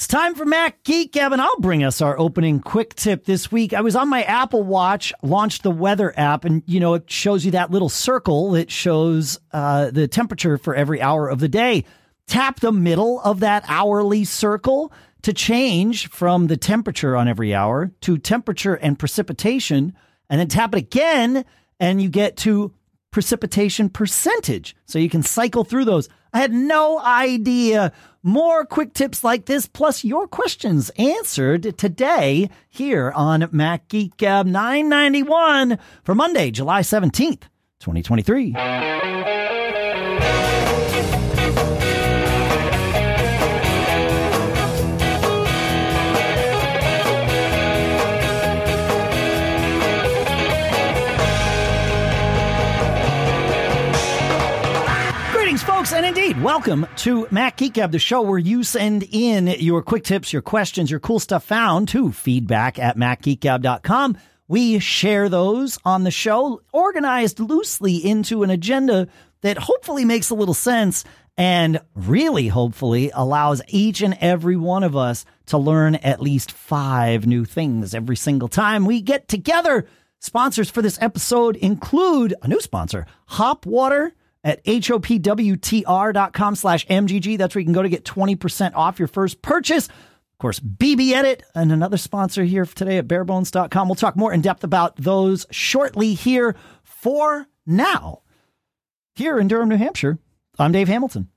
It's time for Mac Geek and I'll bring us our opening quick tip this week. I was on my Apple Watch, launched the weather app, and you know it shows you that little circle that shows uh, the temperature for every hour of the day. Tap the middle of that hourly circle to change from the temperature on every hour to temperature and precipitation, and then tap it again, and you get to precipitation percentage. So you can cycle through those. I had no idea more quick tips like this, plus your questions answered today here on Mac Geek Gab 991 for Monday, July 17th, 2023. Indeed, welcome to Mac Geek Gab, the show where you send in your quick tips, your questions, your cool stuff found to feedback at macgeekgab.com. We share those on the show, organized loosely into an agenda that hopefully makes a little sense and really hopefully allows each and every one of us to learn at least five new things every single time we get together. Sponsors for this episode include a new sponsor, Hop Water at hopwtr.com slash mgg. That's where you can go to get 20% off your first purchase. Of course, BBEdit and another sponsor here today at barebones.com. We'll talk more in depth about those shortly here. For now, here in Durham, New Hampshire, I'm Dave Hamilton.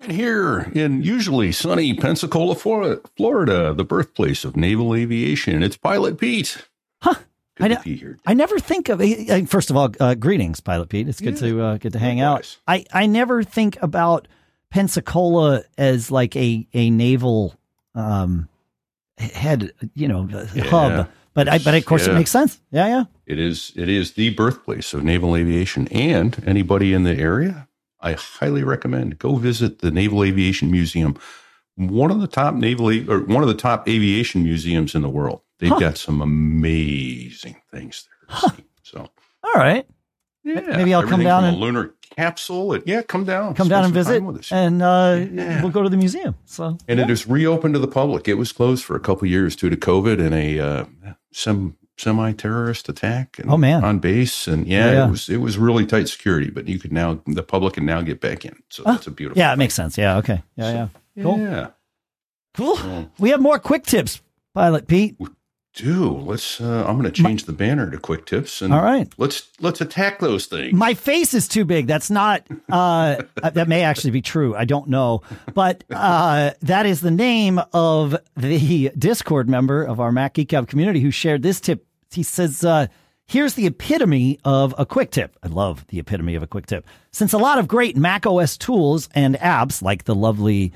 And here in usually sunny Pensacola, Florida, the birthplace of naval aviation, it's Pilot Pete. Huh. I, here. I never think of first of all, uh, greetings, Pilot Pete. It's good yeah, to uh, get to hang out. I, I never think about Pensacola as like a a naval um, head, you know, yeah, hub. But I, but of course yeah. it makes sense. Yeah, yeah. It is it is the birthplace of naval aviation, and anybody in the area, I highly recommend go visit the Naval Aviation Museum, one of the top naval or one of the top aviation museums in the world. They've huh. got some amazing things there. Huh. So, all right. Yeah. Maybe I'll come down and lunar capsule. And, yeah, come down. Come down and visit. And uh, yeah. we'll go to the museum. So, and yeah. it is reopened to the public. It was closed for a couple years due to COVID and a uh, some semi-terrorist attack. And, oh man, on base and yeah, yeah, it was it was really tight security. But you could now the public can now get back in. So oh, that's a beautiful. Yeah, thing. it makes sense. Yeah. Okay. Yeah. So, yeah. Cool. Yeah. Cool. We have more quick tips, Pilot Pete do. Let's. Uh, I'm going to change the banner to quick tips, and all right, let's let's attack those things. My face is too big. That's not. Uh, that may actually be true. I don't know, but uh, that is the name of the Discord member of our Mac Geek Gab community who shared this tip. He says. Uh, Here's the epitome of a quick tip. I love the epitome of a quick tip. Since a lot of great Mac OS tools and apps like the lovely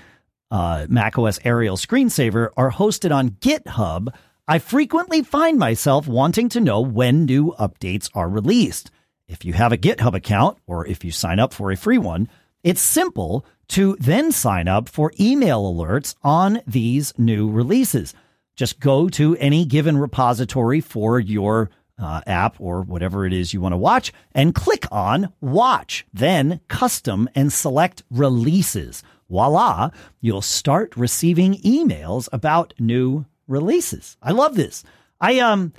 uh, Mac OS Aerial screensaver are hosted on GitHub, I frequently find myself wanting to know when new updates are released. If you have a GitHub account or if you sign up for a free one, it's simple to then sign up for email alerts on these new releases. Just go to any given repository for your uh, app or whatever it is you want to watch and click on Watch, then Custom and select Releases. Voila, you'll start receiving emails about new releases. I love this. I um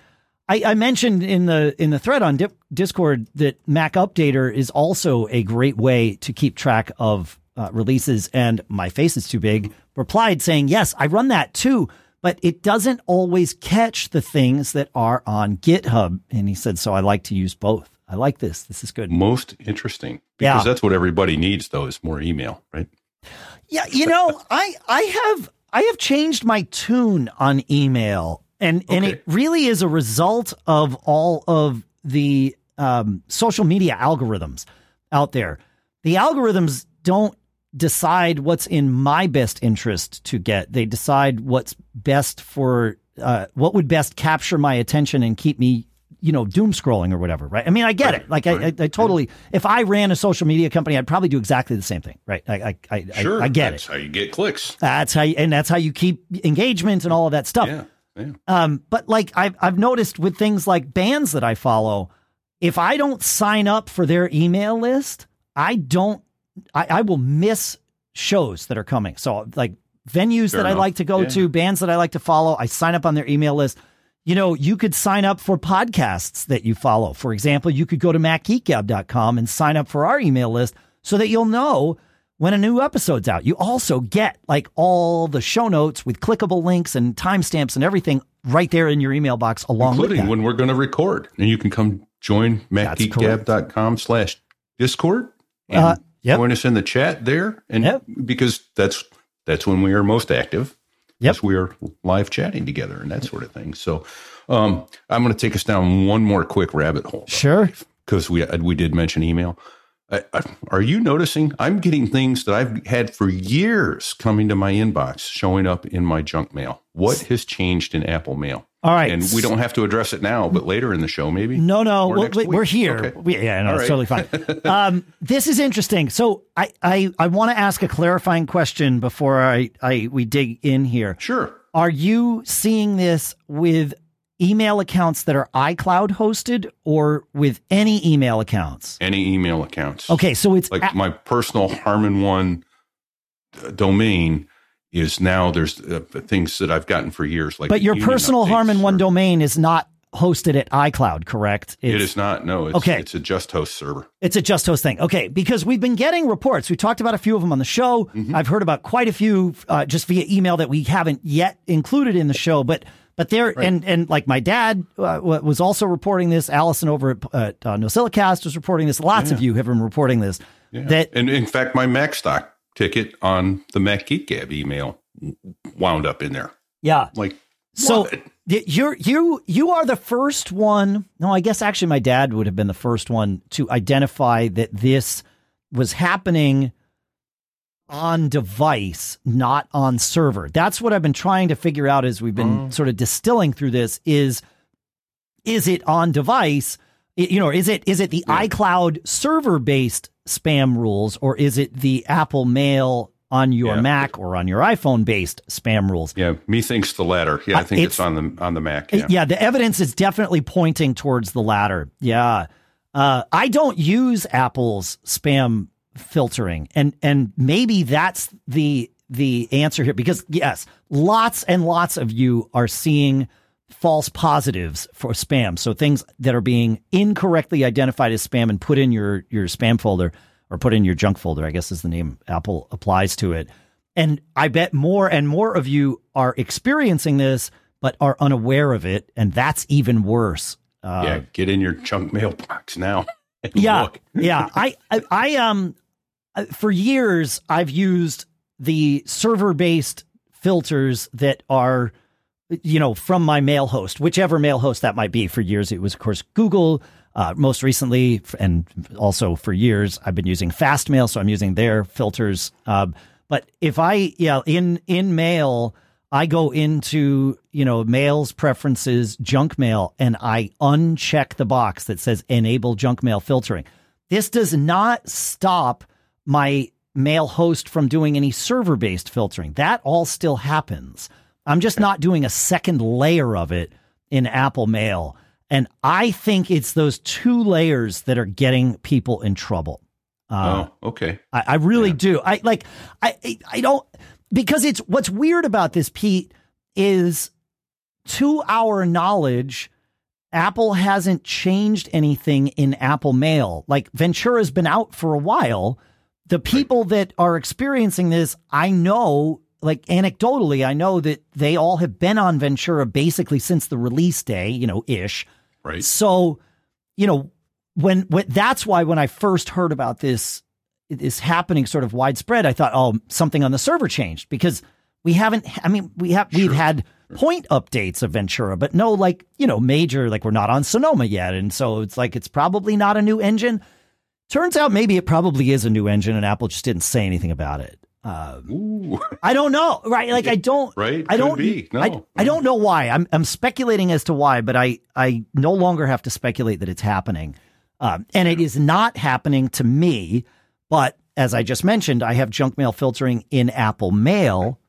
I, I mentioned in the in the thread on Dip, Discord that MacUpdater is also a great way to keep track of uh, releases. And my face is too big. Replied saying, "Yes, I run that too." But it doesn't always catch the things that are on GitHub. And he said, so I like to use both. I like this. This is good. Most interesting. Because yeah. that's what everybody needs though, is more email, right? Yeah, you know, I I have I have changed my tune on email, and okay. and it really is a result of all of the um, social media algorithms out there. The algorithms don't decide what's in my best interest to get. They decide what's best for uh, what would best capture my attention and keep me you know, doom scrolling or whatever, right? I mean, I get right, it. Like, right, I, I, I, totally. If I ran a social media company, I'd probably do exactly the same thing, right? I, I, sure, I, get that's it. That's how you get clicks? That's how, you, and that's how you keep engagement and all of that stuff. Yeah, yeah. Um, but like I've I've noticed with things like bands that I follow, if I don't sign up for their email list, I don't. I, I will miss shows that are coming. So like venues Fair that I like to go Yeah. to, bands that I like to follow. I sign up on their email list. You know, you could sign up for podcasts that you follow. For example, you could go to macgeekgab.com and sign up for our email list so that you'll know when a new episode's out. You also get like all the show notes with clickable links and timestamps and everything right there in your email box along with including when we're going to record. And you can come join macgeekgab.com slash discord and Uh, yep. join us in the chat there. And Yep. because that's that's when we are most active. Yep. As we are live chatting together and that sort of thing. So um, I'm going to take us down one more quick rabbit hole Sure. because we we did mention email. I, I, are you noticing? I'm getting things that I've had for years coming to my inbox, showing up in my junk mail. What has changed in Apple Mail? All right. And we don't have to address it now, but later in the show, maybe. No, no, Or well, we- we're here. Okay. We, yeah, no, All it's right. totally fine. um, this is interesting. So I, I, I want to ask a clarifying question before I, I we dig in here. Sure. Are you seeing this with email accounts that are iCloud hosted or with any email accounts? Any email accounts. Okay, so it's Like my personal Harmon One uh, domain is now there's uh, things that I've gotten for years. Like but your union personal updates Harmon One or- domain is not hosted at iCloud, correct? It It's- not. No. It's, Okay. It's a Just Host server. It's a just host thing. Okay. Because we've been getting reports. We talked about a few of them on the show. I've heard about quite a few uh, just via email that we haven't yet included in the show, but. But there, and and like my dad uh, was also reporting this. Allison over at uh, uh, NosillaCast was reporting this. Lots of you have been reporting this. That And in fact, my Macstock ticket on the Mac Geek Gab email wound up in there. yeah. Like, So what? you're you you are the first one. No, I guess actually my dad would have been the first one to identify that this was happening on device, not on server. That's what I've been trying to figure out as we've been mm. sort of distilling through this is is it on device? You know, is it is it the iCloud server based spam rules or is it the Apple Mail on your Yeah. Mac or on your iPhone based spam rules? yeah, methinks the latter. Yeah, I Uh, think it's, it's- on the on the Mac. Yeah. Yeah. the evidence is definitely pointing towards the latter. Yeah. Uh, I don't use Apple's spam filtering and and maybe that's the the answer here because yes, lots and lots of you are seeing false positives for spam. So things that are being incorrectly identified as spam and put in your your spam folder or put in your junk folder, I guess is the name Apple applies to it. And I bet more and more of you are experiencing this, but are unaware of it. And that's even worse. Uh, yeah, get in your junk mailbox now. yeah. look. yeah. I, I, I, um, uh, for years, I've used the server based filters that are, you know, from my mail host, whichever mail host that might be. For years, it was, of course, Google. Uh, most recently, and also for years, I've been using Fastmail, so I'm using their filters. Um, but if I, yeah, in in mail, I go into you know mail's preferences, junk mail, and I uncheck the box that says enable junk mail filtering. This does not stop my mail host from doing any server based filtering. That all still happens. I'm just not doing a second layer of it in Apple Mail. And I think it's those two layers that are getting people in trouble. Uh, oh, okay. I, I really do. I like. I I- I don't because it's what's weird about this, Pete, is to our knowledge, Apple hasn't changed anything in Apple Mail. Like Ventura's been out for a while. The people that are experiencing this, I know, like anecdotally, I know that they all have been on Ventura basically since the release day, you know, ish. Right. So, you know, when, when that's why when I first heard about this is happening sort of widespread, I thought, oh, something on the server changed because we haven't. I mean, we have we've had point updates of Ventura, but no, like you know, major. Like we're not on Sonoma yet, and so it's like it's probably not a new engine. Turns out maybe it probably is a new engine, and Apple just didn't say anything about it. Ooh, I don't know, right? Like I don't, Right? I don't, be. No. I, I don't know why. I'm I'm speculating as to why, but I I no longer have to speculate that it's happening, um, and it is not happening to me. But as I just mentioned, I have junk mail filtering in Apple Mail,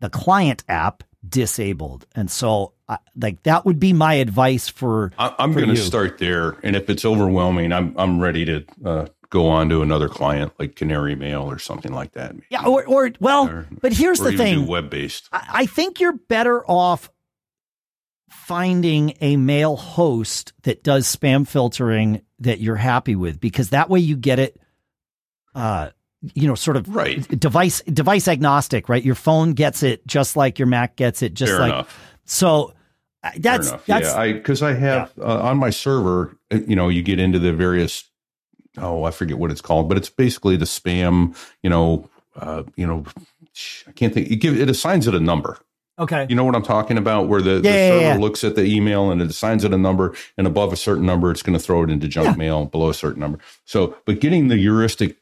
the client app disabled, and so I, like that would be my advice for. I, I'm going to start there, and if it's overwhelming, I'm I'm ready to uh, go on to another client like Canary Mail or something like that. Yeah, or, or well, Or- but here's the thing. web based. I I think you're better off finding a mail host that does spam filtering that you're happy with because that way you get it uh you know sort of Right. device device agnostic right your phone gets it just like your mac gets it just Fair like enough. so uh, that's that's yeah, I because I have uh, on my server, uh, you know, you get into the various. Oh, I forget what it's called, but it's basically the spam. You know, uh, you know, I can't think. It give it assigns it a number. okay You know what I'm talking about? Where the, the Yeah, yeah, server yeah. looks at the email and it assigns it a number, and above a certain number, it's going to throw it into junk Yeah. mail. Below a certain number, so but getting the heuristic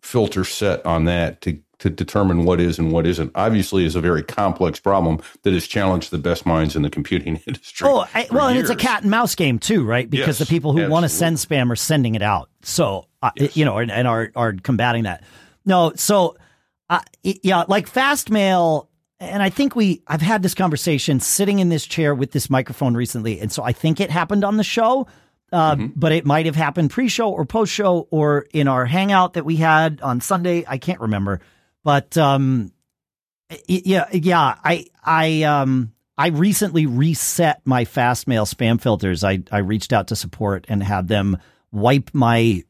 filter set on that to to determine what is and what isn't obviously is a very complex problem that has challenged the best minds in the computing industry. Oh, I, well, and it's a cat and mouse game too, right? Because Yes, the people who want to send spam are sending it out. So, uh, Yes. you know, and, and are are combating that. No, so uh, yeah, like Fastmail. And I think we, I've had this conversation sitting in this chair with this microphone recently. And so I think it happened on the show, uh, Mm-hmm. but it might have happened pre show or post show or in our hangout that we had on Sunday. I can't remember. But um, yeah, yeah, I, I, um, I recently reset my Fastmail spam filters. I, I reached out to support and had them wipe my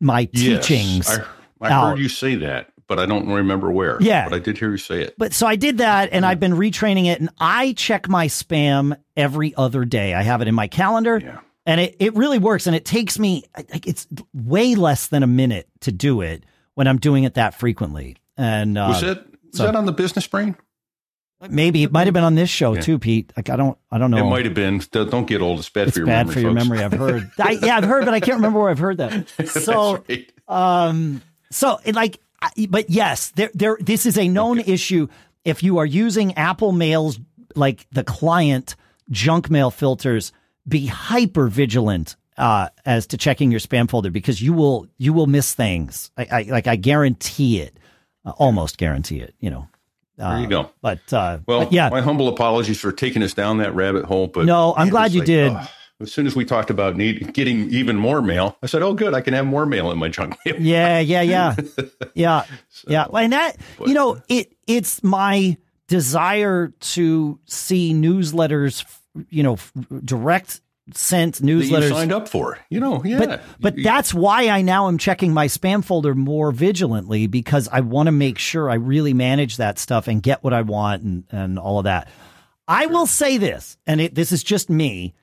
my Yes, teachings. I, I out. heard you say that, but I don't remember where. Yeah. but I did hear you say it. But so I did that and I've been retraining it and I check my spam every other day. I have it in my calendar Yeah. and it, it really works and it takes me like it's way less than a minute to do it when I'm doing it that frequently. And uh, Was that was so- that on the business brain? maybe it might have been on this show Yeah. too, Pete. Like I don't I don't know. It might have been. Don't don't get old. It's bad it's for your bad memory. for your memory. I've heard. I, yeah, I've heard, but I can't remember where I've heard that. So right. Um, so it like, but yes, there, there, this is a known issue. If you are using Apple Mail's, like the client junk mail filters, be hyper vigilant, uh, as to checking your spam folder because you will, you will miss things. I, I like, I guarantee it, uh, almost guarantee it, you know. There you Uh, go. But, uh, Well, but yeah, my humble apologies for taking us down that rabbit hole. But No, I'm man, glad you like, did. ugh. as soon as we talked about need, getting even more mail, I said, "Oh, good, I can have more mail in my junk mail." Yeah, yeah, yeah, yeah, yeah. And that but- you know, it it's my desire to see newsletters, you know, direct sent newsletters. signed up for. You know, yeah. But but You- that's why I now am checking my spam folder more vigilantly because I want to make sure I really manage that stuff and get what I want and and all of that. I will say this, and it, this is just me.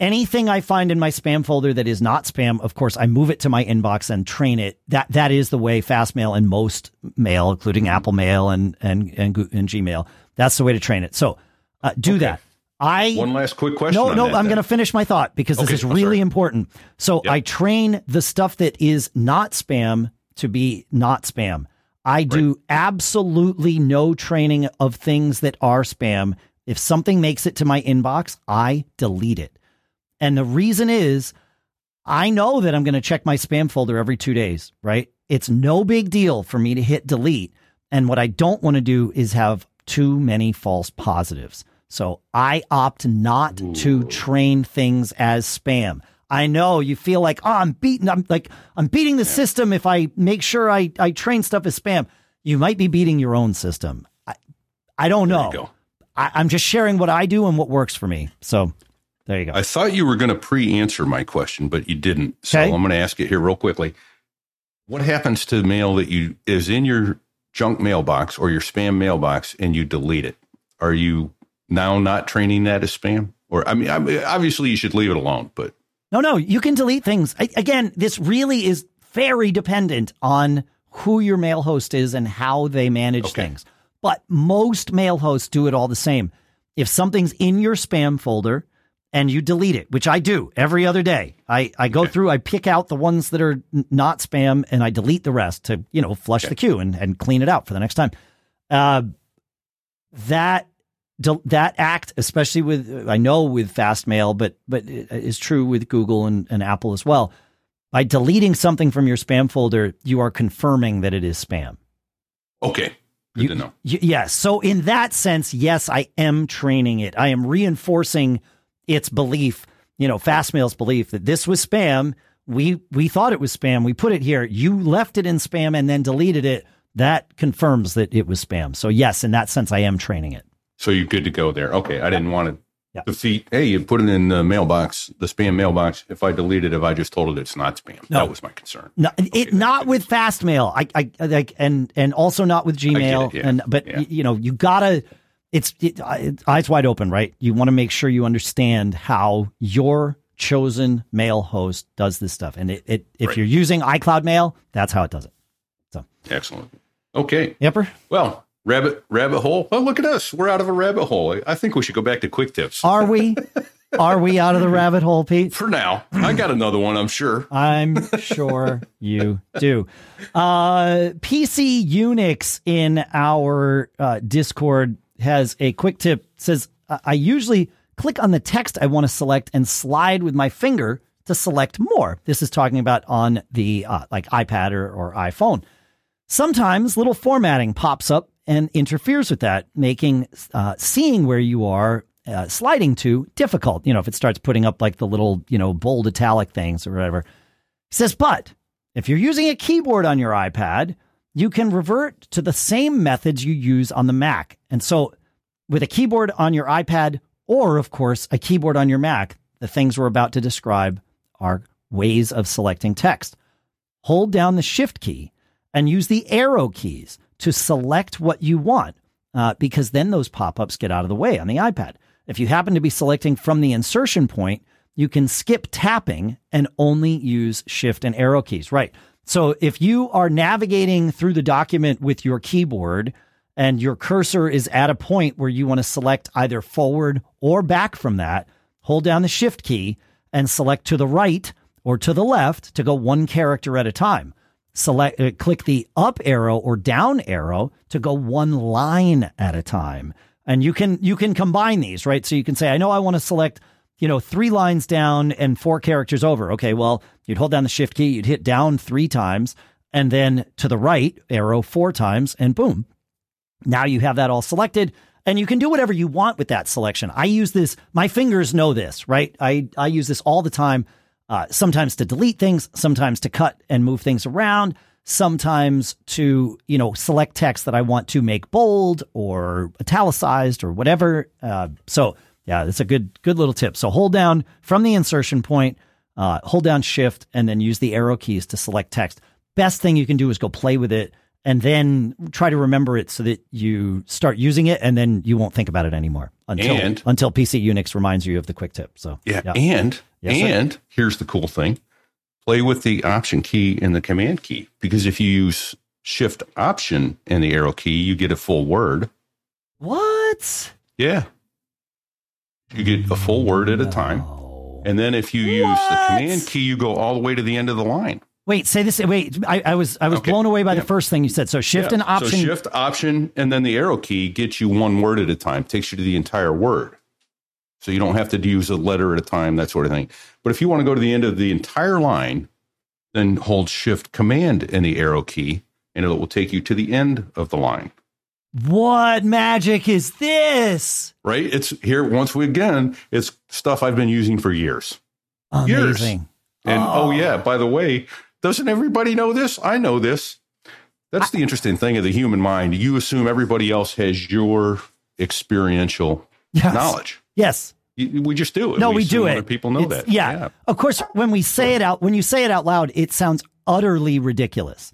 Anything I find in my spam folder that is not spam, of course, I move it to my inbox and train it. That that is the way Fastmail and most mail, including Apple Mail and and and, and Gmail. That's the way to train it. So uh, do that. I one last quick question. no, no, that I'm going to finish my thought because this is really important. So Yep. I train the stuff that is not spam to be not spam. I do absolutely no training of things that are spam. If something makes it to my inbox, I delete it. And the reason is I know that I'm going to check my spam folder every two days, right? It's no big deal for me to hit delete. And what I don't want to do is have too many false positives. So I opt not to train things as spam. I know you feel like, oh, I'm beating, I'm like, I'm beating the system if I make sure I, I train stuff as spam. You might be beating your own system. I, I don't know. I, I'm just sharing what I do and what works for me. So there you go. I thought you were going to pre-answer my question, but you didn't. So Okay. I'm going to ask it here real quickly. What happens to mail that you is in your junk mailbox or your spam mailbox and you delete it? Are you now not training that as spam? Or I mean, I mean, obviously you should leave it alone, but No, no, you can delete things. I, again, this really is very dependent on who your mail host is and how they manage Okay. things. But most mail hosts do it all the same. If something's in your spam folder and you delete it, which I do every other day, I, I go through, I pick out the ones that are not spam and I delete the rest to, you know, flush the queue and, and clean it out for the next time. Uh, that that act, especially with I know with Fastmail, but but it is true with Google and, and Apple as well. By deleting something from your spam folder, you are confirming that it is spam. okay, good You- to know. Y- yes. So in that sense, yes, I am training it. I am reinforcing its belief, you know, Fastmail's belief that this was spam. we we thought it was spam. We put it here. You left it in spam and then deleted it. That confirms that it was spam. So yes, in that sense, I am training it. So you're good to go there. Okay, I didn't want to Yeah. defeat. Hey, you put it in the mailbox, the spam mailbox. If I delete it, if I just told it it's not spam, No. that was my concern. No, it not with Fastmail. I, I I like and and also not with Gmail. it, yeah. And but Yeah. y- you know you gotta. It's it, eyes wide open, right? You want to make sure you understand how your chosen mail host does this stuff. And it, it if Right. you're using iCloud Mail, that's how it does it. So excellent. Okay. Yepper. Well, rabbit rabbit hole. Oh, look at us. We're out of a rabbit hole. I think we should go back to quick tips. Are we? Are we out of the rabbit hole, Pete? For now, I got another one. I'm sure. I'm sure you do. Uh, PC Unix in our uh, Discord has a quick tip. Says "I- I usually click on the text I want to select and slide with my finger to select more. This is talking about on the uh, like iPad or, or iPhone. Sometimes little formatting pops up and interferes with that, making uh, seeing where you are uh, sliding to difficult. You know, if it starts putting up like the little, you know, bold italic things or whatever. He says, but if you're using a keyboard on your iPad, you can revert to the same methods you use on the Mac. And so, with a keyboard on your iPad, or of course, a keyboard on your Mac, the things we're about to describe are ways of selecting text. Hold down the Shift key and use the arrow keys to select what you want, uh, because then those pop ups get out of the way on the iPad. If you happen to be selecting from the insertion point, you can skip tapping and only use shift and arrow keys. Right. So if you are navigating through the document with your keyboard and your cursor is at a point where you want to select either forward or back from that, hold down the shift key and select to the right or to the left to go one character at a time. Select uh, click the up arrow or down arrow to go one line at a time. And you can you can combine these, right? So you can say I know I want to select you know, three lines down and four characters over. Okay, well, you'd hold down the shift key, you'd hit down three times, and then to the right arrow four times, and boom. Now you have that all selected, and you can do whatever you want with that selection. I use this, my fingers know this, right? I, I use this all the time, uh, sometimes to delete things, sometimes to cut and move things around, sometimes to, you know, select text that I want to make bold or italicized or whatever. Uh, so, yeah, it's a good good little tip. So hold down from the insertion point, uh, hold down shift, and then use the arrow keys to select text. Best thing you can do is go play with it and then try to remember it so that you start using it and then you won't think about it anymore until And- until PC Unix reminds you of the quick tip. So Yeah. And Yes, sir. and here's the cool thing. Play with the option key and the command key because if you use shift option and the arrow key, you get a full word. What? Yeah. You get a full word at a time. No. And then if you use the command key, you go all the way to the end of the line. Wait, say this. Wait, I, I was I was Okay. blown away by Yeah. the first thing you said. So shift Yeah. and option. So shift option and then the arrow key gets you one word at a time, takes you to the entire word. So you don't have to use a letter at a time, that sort of thing. But if you want to go to the end of the entire line, then hold shift command and the arrow key, and it will take you to the end of the line. what magic is this? Right? It's here once we again, it's stuff I've been using for years. Years. Amazing. And oh, Oh. yeah, by the way, doesn't everybody know this? I know this. That's the interesting thing of the human mind. You assume everybody else has your experiential Yes. knowledge. Yes. You- We just do it. No, we, do it. People know It's- that. Yeah. Of course, when we say it out, when you say it out loud, it sounds utterly ridiculous,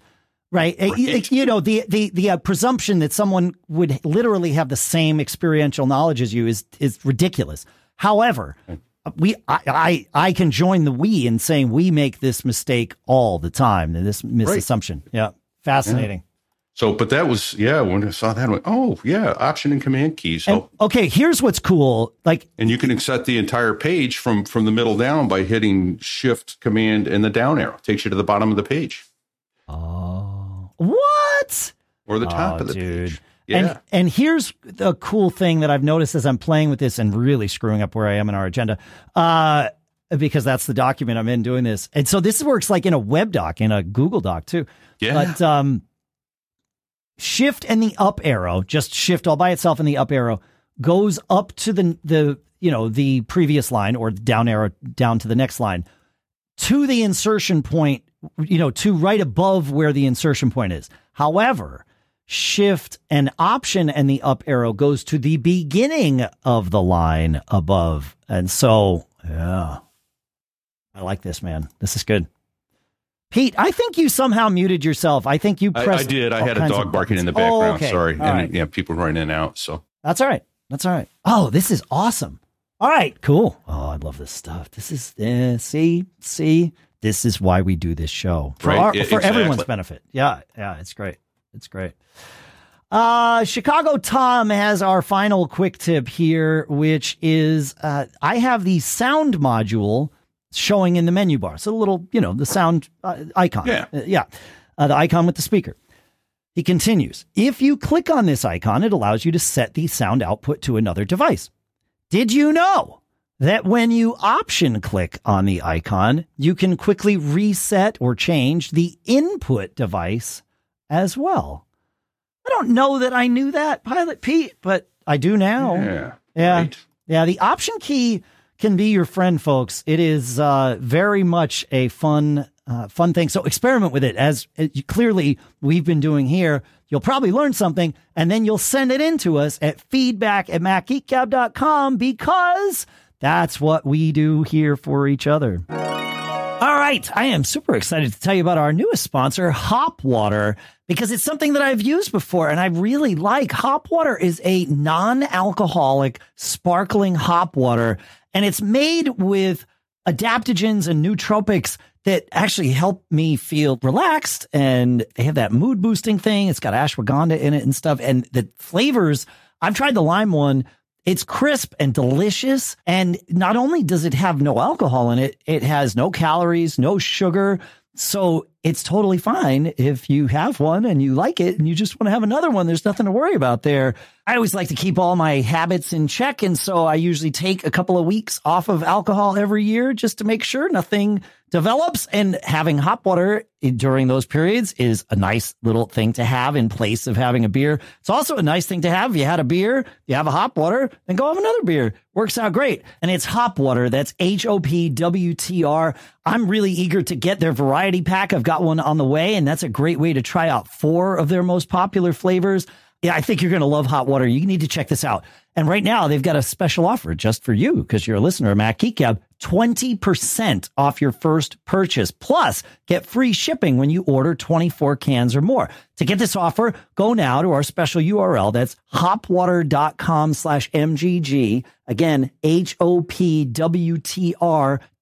right? You- Right. You know, the the the uh, presumption that someone would literally have the same experiential knowledge as you is is ridiculous. However, we I, I I can join the we in saying we make this mistake all the time. This misassumption. Yeah. Fascinating. So, but that was yeah. When I saw that, I went, oh yeah, option and command keys. So, And, okay, here's what's cool. Like and you can set the entire page from from the middle down by hitting shift command and the down arrow. Takes you to the bottom of the page Oh. What? or the top Oh, of the dude. page. Yeah. And and here's the cool thing that I've noticed as I'm playing with this and really screwing up where I am in our agenda. Uh because that's the document I'm in doing this. And so this works like in a web doc, in a Google Doc too. yeah. But um shift and the up arrow, just shift all by itself and the up arrow goes up to the the you know, the previous line or down arrow down to the next line to the insertion point, you know, to right above where the insertion point is. However, shift and option and the up arrow goes to the beginning of the line above. And so, yeah, I like this, man. This is good. Pete, I think you somehow muted yourself. I think you pressed. I, I did. I had a dog barking in the background. Oh, okay. Sorry. All and right. yeah, people running in and out. So that's all right. That's all right. Oh, this is awesome. All right, cool. Oh, I love this stuff. This is uh, see, see. This is why we do this show for right. our, for exactly. everyone's benefit. Yeah, yeah, it's great. It's great. Uh, Chicago Tom has our final quick tip here, which is uh, I have the sound module showing in the menu bar. So a little, you know, the sound uh, icon. Yeah. Uh, yeah. Uh, the icon with the speaker. He continues If you click on this icon, it allows you to set the sound output to another device. Did you know that when you option click on the icon, you can quickly reset or change the input device as well? I don't know that I knew that, Pilot Pete, but I do now. Yeah. Yeah. Right. Yeah. The option key can be your friend, folks. It is uh, very much a fun, uh, fun thing. So experiment with it as, clearly we've been doing here. You'll probably learn something and then you'll send it in to us at feedback at macgeekgab.com because that's what we do here for each other. All right. I am super excited to tell you about our newest sponsor, Hop Water, because it's something that I've used before and I really like. Hop Water is a non alcoholic, sparkling hop water, and it's made with adaptogens and nootropics that actually help me feel relaxed. And they have that mood boosting thing. It's got ashwagandha in it and stuff. And the flavors, I've tried the lime one. It's crisp and delicious. And not only does it have no alcohol in it, it has no calories, no sugar. So it's totally fine if you have one and you like it and you just want to have another one. There's nothing to worry about there. I always like to keep all my habits in check. And so I usually take a couple of weeks off of alcohol every year just to make sure nothing develops. And having hop water during those periods is a nice little thing to have in place of having a beer. It's also a nice thing to have. If you had a beer, you have a hop water, then go have another beer. Works out great. And it's hop water. That's H O P W T R. I'm really eager to get their variety pack. I've got one on the way, and that's a great way to try out four of their most popular flavors. Yeah, I think you're going to love Hop Water. You need to check this out. And right now, they've got a special offer just for you because you're a listener of Mac Geek Gab. 20% off your first purchase. Plus, get free shipping when you order 24 cans or more. To get this offer, go now to our special URL. That's hopwater.com slash MGG. Again, H-O-P-W-T-R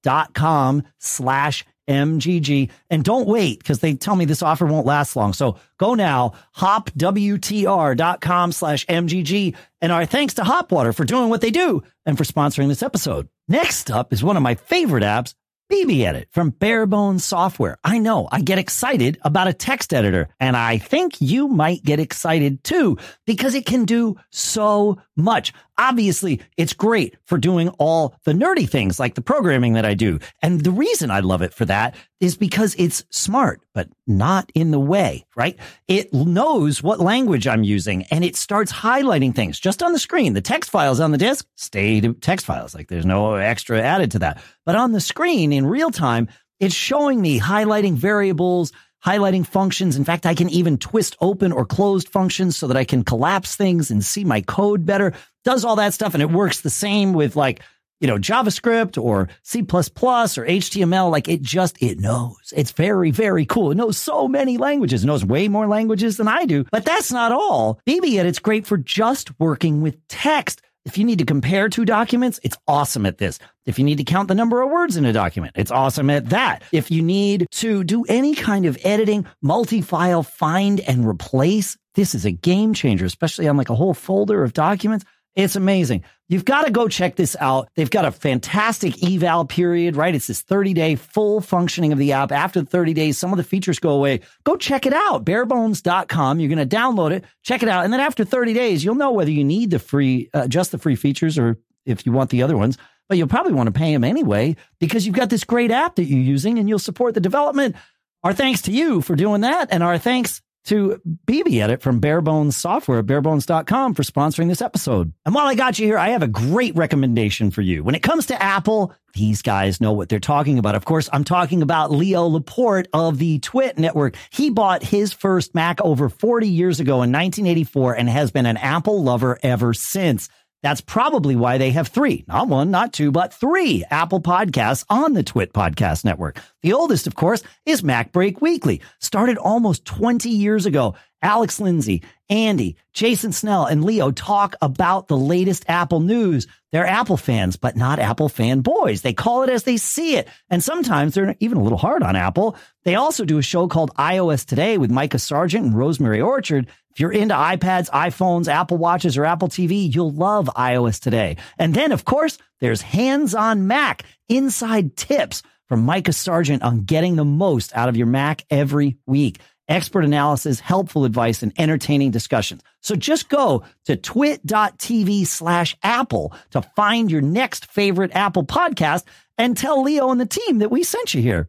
dot com slash MGG. And don't wait because they tell me this offer won't last long. So go now, hopwtr.com slash MGG. And our thanks to Hopwater for doing what they do and for sponsoring this episode. Next up is one of my favorite apps, BBEdit from Barebones Software. I know I get excited about a text editor and I think you might get excited too because it can do so much. Obviously, it's great for doing all the nerdy things like the programming that I do. And the reason I love it for that is because it's smart, but not in the way, right? It knows what language I'm using and it starts highlighting things just on the screen. The text files on the disk stay text files. Like there's no extra added to that. But on the screen in real time, it's showing me highlighting variables, highlighting functions. In fact, I can even twist open or closed functions so that I can collapse things and see my code better. Does all that stuff. And it works the same with like, you know, JavaScript or C++ or HTML. Like it just, it knows. It's very, very cool. It knows so many languages. It knows way more languages than I do. But that's not all. BBEdit's great for just working with text. If you need to compare two documents, it's awesome at this. If you need to count the number of words in a document, it's awesome at that. If you need to do any kind of editing, multi-file find and replace, this is a game changer, especially on like a whole folder of documents. It's amazing. You've got to go check this out. They've got a fantastic eval period, right? It's this 30 day full functioning of the app. After 30 days, some of the features go away. Go check it out. Barebones.com. You're going to download it, check it out. And then after 30 days, you'll know whether you need the free, uh, just the free features or if you want the other ones. But you'll probably want to pay them anyway because you've got this great app that you're using and you'll support the development. Our thanks to you for doing that. And our thanks to BBEdit from Barebones Software, barebones.com for sponsoring this episode. And while I got you here, I have a great recommendation for you. When it comes to Apple, these guys know what they're talking about. Of course, I'm talking about Leo Laporte of the Twit Network. He bought his first Mac over 40 years ago in 1984 and has been an Apple lover ever since. That's probably why they have three, not one, not two, but three Apple podcasts on the Twit Podcast Network. The oldest, of course, is MacBreak Weekly, started almost 20 years ago. Alex Lindsay, Andy, Jason Snell, and Leo talk about the latest Apple news. They're Apple fans, but not Apple fanboys. They call it as they see it. And sometimes they're even a little hard on Apple. They also do a show called iOS Today with Micah Sargent and Rosemary Orchard. If you're into iPads, iPhones, Apple Watches, or Apple TV, you'll love iOS Today. And then, of course, there's Hands on Mac, inside tips from Micah Sargent on getting the most out of your Mac every week expert analysis, helpful advice, and entertaining discussions. So just go to twit.tv slash Apple to find your next favorite Apple podcast and tell Leo and the team that we sent you here.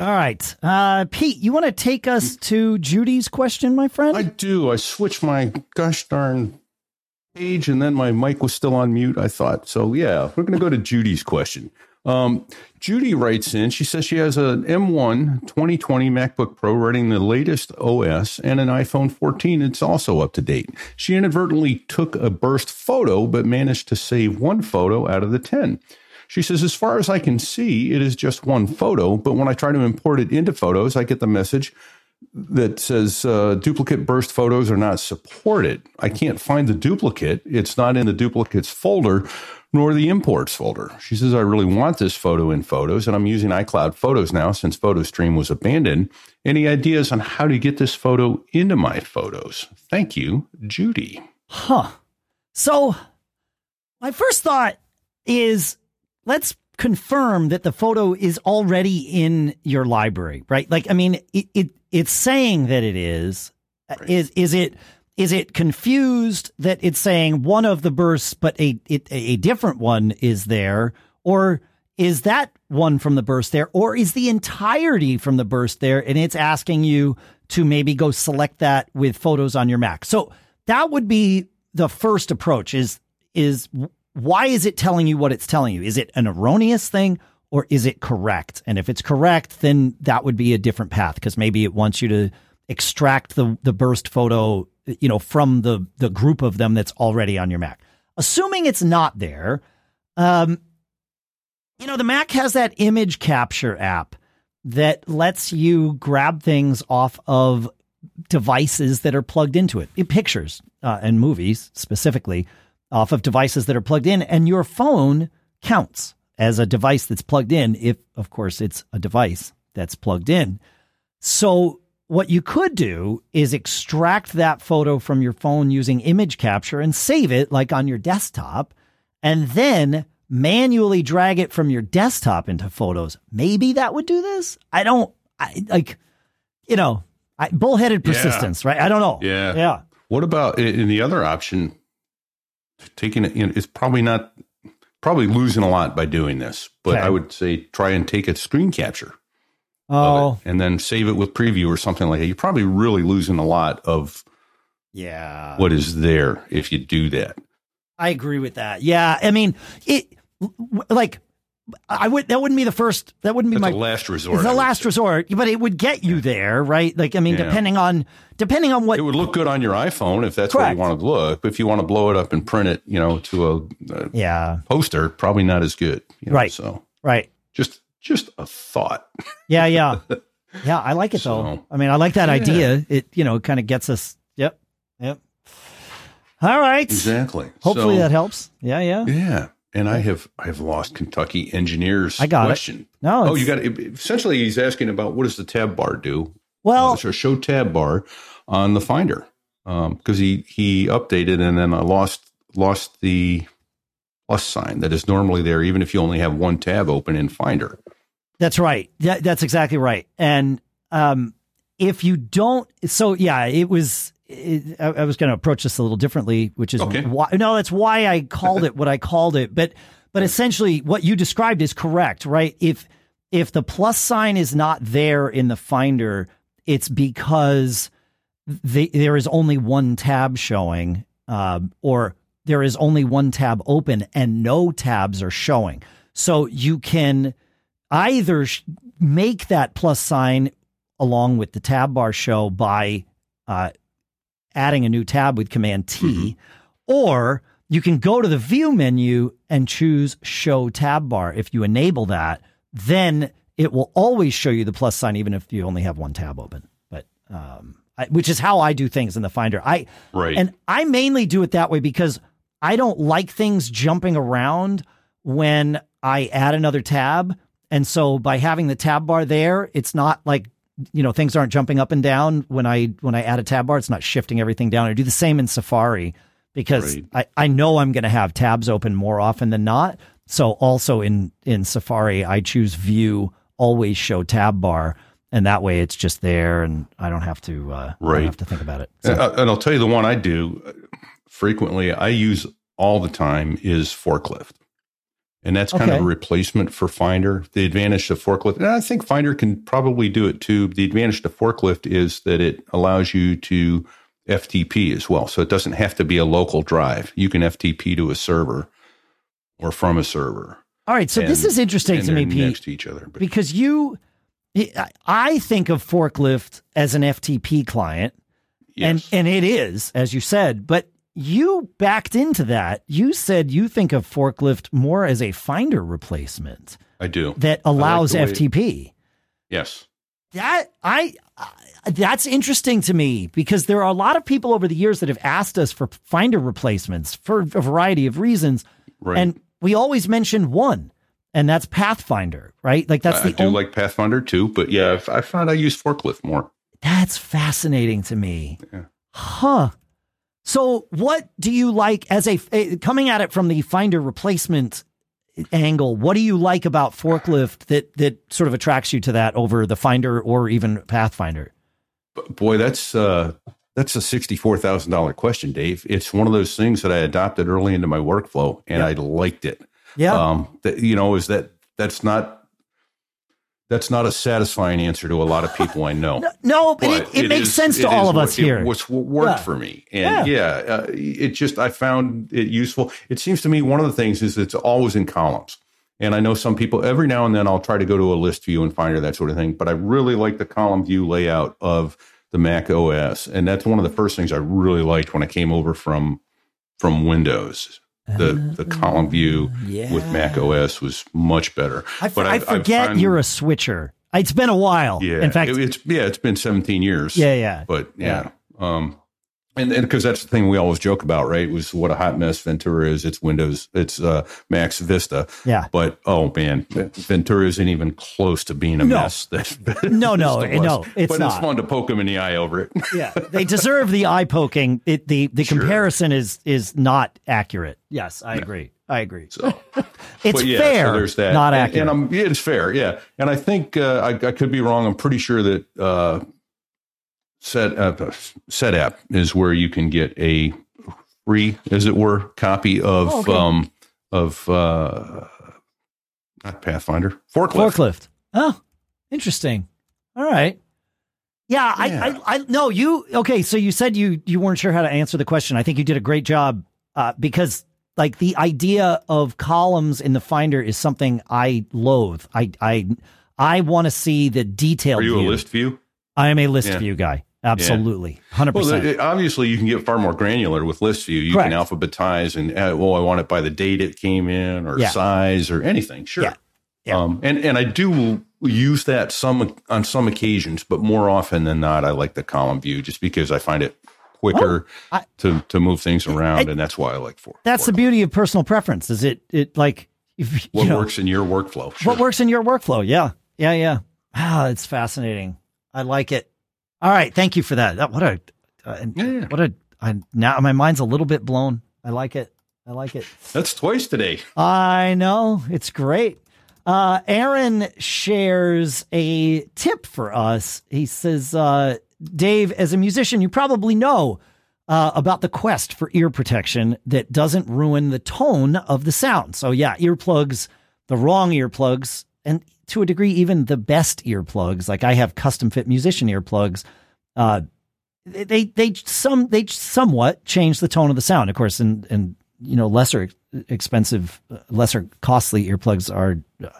All right. Uh, Pete, you want to take us to Judy's question, my friend? I do. I switched my gosh darn page and then my mic was still on mute, I thought. So, yeah, we're going to go to Judy's question. Um, Judy writes in, she says she has an M1 2020 MacBook Pro running the latest OS and an iPhone 14. It's also up to date. She inadvertently took a burst photo, but managed to save one photo out of the 10. She says, as far as I can see, it is just one photo, but when I try to import it into photos, I get the message that says uh, duplicate burst photos are not supported. I can't find the duplicate. It's not in the duplicates folder nor the imports folder. She says, I really want this photo in photos, and I'm using iCloud Photos now since PhotoStream was abandoned. Any ideas on how to get this photo into my photos? Thank you, Judy. Huh. So, my first thought is let's confirm that the photo is already in your library, right? Like, I mean, it, it it's saying that it is. Uh, right. Is is it is it confused that it's saying one of the bursts, but a it, a different one is there, or is that one from the burst there, or is the entirety from the burst there, and it's asking you to maybe go select that with photos on your Mac? So that would be the first approach. Is is why is it telling you what it's telling you? Is it an erroneous thing? Or is it correct? And if it's correct, then that would be a different path because maybe it wants you to extract the the burst photo you know, from the the group of them that's already on your Mac. Assuming it's not there, um, you know, the Mac has that image capture app that lets you grab things off of devices that are plugged into it, pictures uh, and movies specifically off of devices that are plugged in, and your phone counts as a device that's plugged in if, of course, it's a device that's plugged in. So what you could do is extract that photo from your phone using image capture and save it like on your desktop and then manually drag it from your desktop into photos. Maybe that would do this. I don't I like you know, I, bullheaded persistence, yeah. right? I don't know. Yeah. Yeah. What about in the other option taking it you know, it's probably not probably losing a lot by doing this, but okay. I would say try and take a screen capture Oh, and then save it with preview or something like that. You're probably really losing a lot of yeah what is there if you do that. I agree with that. Yeah, I mean it. Like I would that wouldn't be the first that wouldn't be That's my last resort. The last resort, but it would get you there, right? Like I mean, yeah. depending on depending on what it would look good on your iPhone if that's Correct. what you want to look. But if you want to blow it up and print it, you know, to a, a yeah poster, probably not as good. You know, right. So right. Just just a thought. Yeah, yeah. Yeah, I like it so, though. I mean, I like that yeah. idea. It, you know, kind of gets us. Yep. Yep. All right. Exactly. Hopefully so, that helps. Yeah, yeah. Yeah. And I have I have lost Kentucky engineers. I got question. It. No. Oh, you got it. Essentially, he's asking about what does the tab bar do? Well, uh, show tab bar on the Finder because um, he he updated and then I lost lost the plus sign that is normally there, even if you only have one tab open in Finder. That's right. Yeah, that's exactly right. And um, if you don't, so yeah, it was. It, I, I, was going to approach this a little differently, which is okay. why. No, that's why I called it what I called it. But but essentially, what you described is correct, right? If if the plus sign is not there in the Finder, it's because they, there is only one tab showing, uh, or there is only one tab open and no tabs are showing. So you can either make that plus sign along with the tab bar show by uh, adding a new tab with Command T, mm-hmm. or you can go to the view menu and choose show tab bar. If you enable that, then it will always show you the plus sign, even if you only have one tab open. But, um, I, which is how I do things in the Finder. I right, and I mainly do it that way because I don't like things jumping around when I add another tab. And so by having the tab bar there, it's not like you know things aren't jumping up and down when I when I add a tab bar. It's not shifting everything down. I do the same in Safari because right. I, I know I'm going to have tabs open more often than not. So also in in Safari, I choose View, always show tab bar, and that way it's just there, and I don't have to uh, right. have to think about it. So. And, uh, and I'll tell you the one I do frequently. I use all the time is forklift. And that's kind okay. of a replacement for Finder. The advantage of forklift, and I think Finder can probably do it too. The advantage to forklift is that it allows you to FTP as well. So it doesn't have to be a local drive. You can FTP to a server or from a server. All right. So and, this is interesting to me, Pete. Next to each other. But. Because you, I think of forklift as an FTP client. Yes. And, and it is, as you said, but you backed into that. You said you think of forklift more as a finder replacement. I do. That allows like FTP. Yes. That I that's interesting to me because there are a lot of people over the years that have asked us for finder replacements for a variety of reasons. Right. And we always mention one, and that's Pathfinder, right? Like that's I, the I do only, like Pathfinder too, but yeah, I found I use forklift more. That's fascinating to me. Yeah. Huh. So, what do you like as a eh, coming at it from the finder replacement angle? What do you like about forklift that that sort of attracts you to that over the finder or even Pathfinder? Boy, that's uh, that's a sixty-four thousand dollar question, Dave. It's one of those things that I adopted early into my workflow, and yeah. I liked it. Yeah, um, that you know is that that's not that's not a satisfying answer to a lot of people I know. no, but, but it, it, it, makes is, sense to all of us it, here. What's what worked yeah. for me, and yeah, yeah uh, it just I found it useful. It seems to me one of the things is it's always in columns, and I know some people every now and then I'll try to go to a list view and Finder that sort of thing, but I really like the column view layout of the Mac OS, and that's one of the first things I really liked when I came over from from Windows the the column view yeah. with Mac OS was much better. I, f- but I, I forget I you're a switcher. It's been a while. Yeah, in fact, it, it's yeah, it's been 17 years. Yeah, yeah. But yeah, yeah. um, and and because that's the thing we always joke about, right? Was what a hot mess Ventura is. It's Windows, it's uh, Mac's Vista. Yeah. But oh man, Ventura isn't even close to being a no. mess. no, no, no, it's but not. it's fun to poke them in the eye over it. yeah, they deserve the eye poking. It, the the sure. comparison is is not accurate. Yes, I agree. I agree. So it's yeah, fair. So there's that. Not accurate. And, and I'm, it's fair. Yeah. And I think uh, I, I, could be wrong. I'm pretty sure that. Uh, set uh, Setapp is where you can get a free, as it were, copy of oh, okay. um, of uh, not Pathfinder forklift. Forklift. Oh, interesting. All right. Yeah, yeah. I, I, I, no, you, okay. So you said you, you weren't sure how to answer the question. I think you did a great job, uh, because like the idea of columns in the Finder is something I loathe. I, I, I want to see the detail. Are you view. a list view? I am a list yeah. view guy. Absolutely, hundred yeah. percent. Obviously, you can get far more granular with list view. You Correct. can alphabetize and uh, well, I want it by the date it came in, or yeah. size, or anything. Sure. Yeah. yeah. Um, and and I do use that some on some occasions, but more often than not, I like the column view just because I find it quicker oh, I, to to move things around, I, and that's why I like four. That's the beauty of personal preference. Is it it like if, what know, works in your workflow? Sure. What works in your workflow? Yeah, yeah, yeah. Ah, it's fascinating. I like it. All right, thank you for that. that what a uh, yeah. what a I, now my mind's a little bit blown. I like it. I like it. That's twice today. I know it's great. Uh, Aaron shares a tip for us. He says, uh, Dave, as a musician, you probably know uh, about the quest for ear protection that doesn't ruin the tone of the sound. So, yeah, earplugs, the wrong earplugs, and to a degree, even the best earplugs, like I have custom fit musician earplugs, uh, they they some they somewhat change the tone of the sound. Of course, and in you know, lesser expensive, lesser costly earplugs are uh,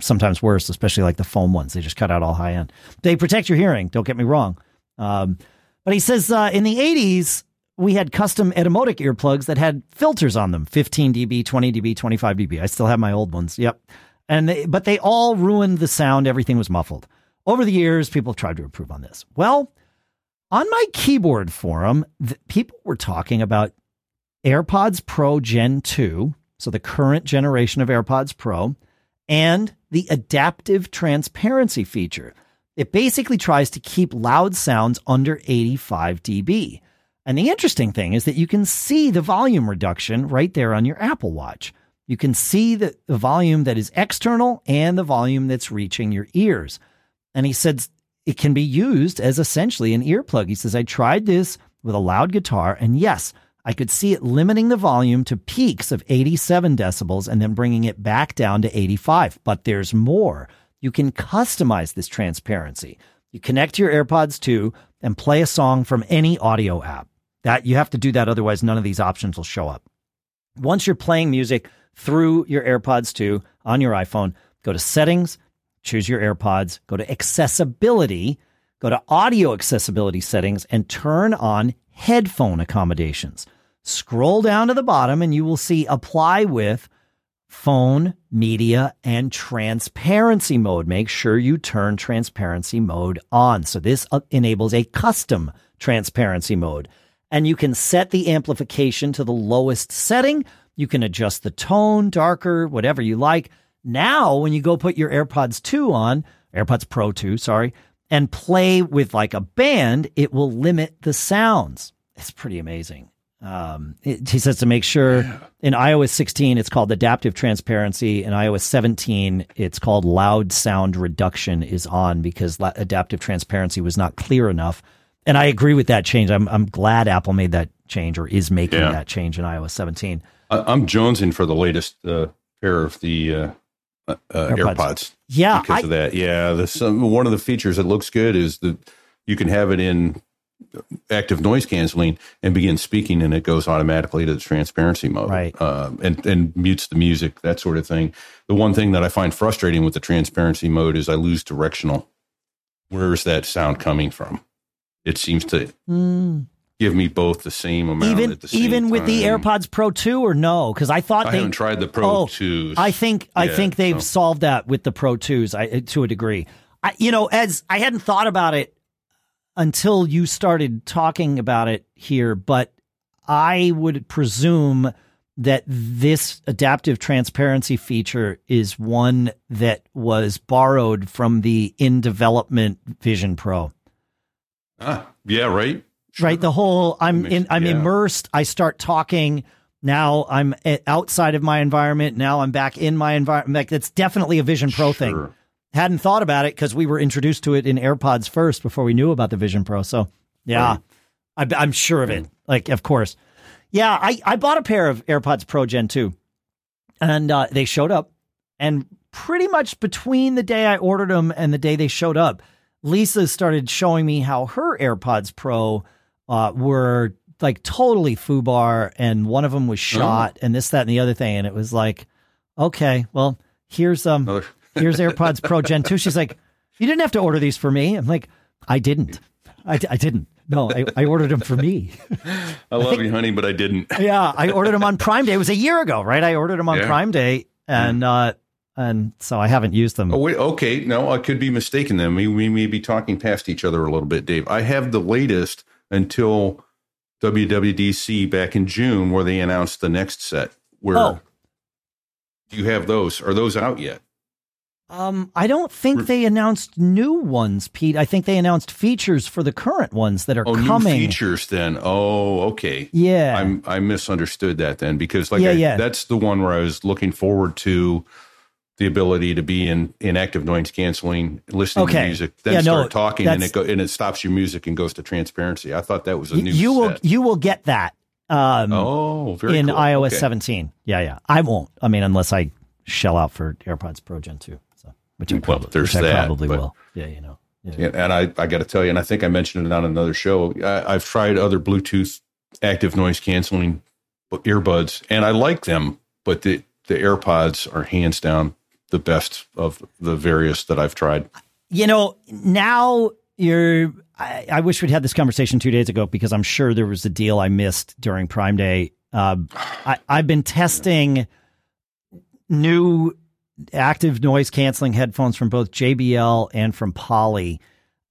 sometimes worse, especially like the foam ones. They just cut out all high end. They protect your hearing. Don't get me wrong. Um, but he says uh, in the 80s, we had custom Etymotic earplugs that had filters on them 15 dB, 20 dB, 25 dB. I still have my old ones. Yep. And they, but they all ruined the sound. Everything was muffled. Over the years, people tried to improve on this. Well, on my keyboard forum, people were talking about AirPods Pro Gen 2, so the current generation of AirPods Pro, and the adaptive transparency feature. It basically tries to keep loud sounds under 85 dB. And the interesting thing is that you can see the volume reduction right there on your Apple Watch. You can see the, the volume that is external and the volume that's reaching your ears. And he said it can be used as essentially an earplug. He says, I tried this with a loud guitar, and yes, I could see it limiting the volume to peaks of 87 decibels and then bringing it back down to 85. But there's more. You can customize this transparency. You connect your AirPods 2 and play a song from any audio app. That you have to do that otherwise none of these options will show up. Once you're playing music through your AirPods 2 on your iPhone, go to settings, choose your AirPods, go to accessibility, go to audio accessibility settings and turn on headphone accommodations. Scroll down to the bottom and you will see apply with phone, media, and transparency mode. Make sure you turn transparency mode on. So this uh, enables a custom transparency mode. And you can set the amplification to the lowest setting. You can adjust the tone, darker, whatever you like. Now, when you go put your AirPods 2 on, AirPods Pro 2, sorry, and play with like a band, it will limit the sounds. It's pretty amazing. Um, it, he says to make sure in iOS 16, it's called adaptive transparency. In iOS 17, it's called loud sound reduction is on because la- adaptive transparency was not clear enough. And I agree with that change. I'm, I'm glad Apple made that change or is making yeah. that change in iOS 17. I'm jonesing for the latest uh, pair of the uh, uh, AirPods. AirPods. Yeah, because I, of that. Yeah, the, one of the features that looks good is that you can have it in active noise canceling and begin speaking and it goes automatically to the transparency mode right uh, and and mutes the music that sort of thing the one thing that i find frustrating with the transparency mode is i lose directional where's that sound coming from it seems to mm. Give me both the same amount even even time. with the airpods pro 2 or no because i thought i they haven't tried the pro oh, 2s i think i think they've so. solved that with the pro 2s I, to a degree I, you know as i hadn't thought about it until you started talking about it here, but I would presume that this adaptive transparency feature is one that was borrowed from the in development Vision Pro. Ah, yeah, right. Sure. Right. The whole I'm in I'm yeah. immersed. I start talking. Now I'm outside of my environment. Now I'm back in my environment. Like that's definitely a Vision Pro sure. thing hadn't thought about it because we were introduced to it in AirPods first before we knew about the Vision Pro. So yeah, right. I, am sure of it. Like, of course. Yeah, I, I bought a pair of AirPods Pro Gen 2 and uh, they showed up. And pretty much between the day I ordered them and the day they showed up, Lisa started showing me how her AirPods Pro uh, were like totally foobar and one of them was oh. shot oh. and this, that, and the other thing. And it was like, okay, well, here's um, Another here's AirPods Pro Gen 2. She's like, you didn't have to order these for me. I'm like, I didn't. I, I didn't. No, I, I ordered them for me. I love I think, you, honey, but I didn't. yeah, I ordered them on Prime Day. It was a year ago, right? I ordered them on yeah. Prime Day, and uh, and so I haven't used them. Oh wait, okay. No, I could be mistaken. Then we, we may be talking past each other a little bit, Dave. I have the latest until WWDC back in June, where they announced the next set. Where oh. you have those? Are those out yet? Um, I don't think they announced new ones, Pete. I think they announced features for the current ones that are oh, coming. New features then. Oh, okay. Yeah. I'm, I misunderstood that then because like yeah, I, yeah. that's the one where I was looking forward to the ability to be in, in active noise canceling, listening okay. to music, then yeah, start no, talking and it go, and it stops your music and goes to transparency. I thought that was a new You set. will you will get that. Um, oh, very in cool. iOS okay. 17. Yeah, yeah. I won't. I mean, unless I shell out for AirPods Pro Gen 2 which I probably, there's which I that, probably but, will. Yeah, you know. Yeah. And I, I got to tell you, and I think I mentioned it on another show. I, have tried other Bluetooth active noise canceling earbuds, and I like them, but the the AirPods are hands down the best of the various that I've tried. You know, now you're. I, I wish we'd had this conversation two days ago because I'm sure there was a deal I missed during Prime Day. Uh, I, I've been testing new active noise canceling headphones from both JBL and from Poly.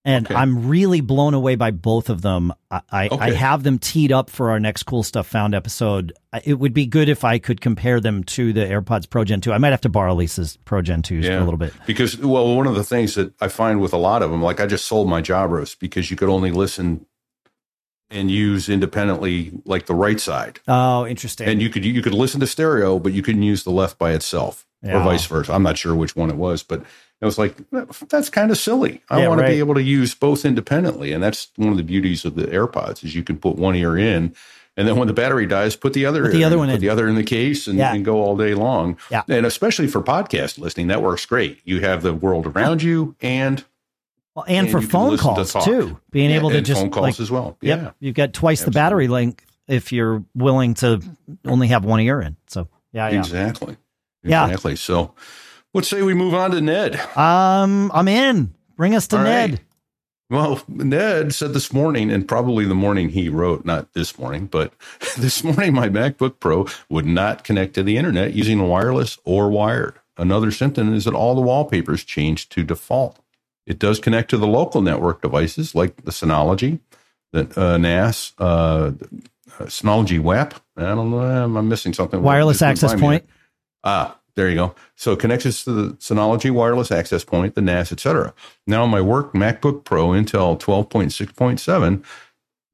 And Okay. I'm really blown away by both of them. I, I, I have them teed up for our next cool stuff found episode. It would be good if I could compare them to the AirPods Pro Gen 2. I might have to borrow Lisa's Pro Gen 2s for a little bit. Because well, one of the things that I find with a lot of them, like I just sold my Jabras because you could only listen and use independently, like the right side, Oh, interesting. and you could you could listen to stereo, but you couldn't use the left by itself, Yeah. or vice versa. I'm not sure which one it was, but it was like that's kind of silly. I Yeah, want right. to be able to use both independently, and that's one of the beauties of the AirPods is you can put one ear in. And then when the battery dies, put the other Put the other in, one put in. the other in the case, and, Yeah. and go all day long. Yeah. and especially for podcast listening, that works great. You have the world around you, and well, and, and for phone listen to calls too. Being Yeah, able to just phone calls like, as well. Yep, Yeah, you've got twice the battery length if you're willing to only have one ear in. So yeah, yeah. exactly. Yeah. Exactly. So let's say we move on to Ned. Um, I'm in. Bring us to All Ned. right. Well, Ned said this morning, and probably the morning he wrote, not this morning, but this morning, my MacBook Pro would not connect to the internet using wireless or wired. Another symptom is that all the wallpapers changed to default. It does connect to the local network devices like the Synology, the uh, NAS, uh, uh, Synology WEP. I don't know. I'm missing something. Wireless access point. Ah, there you go. So it connects us to the Synology wireless access point, the NAS, etc. Now my work MacBook Pro Intel 12.6.7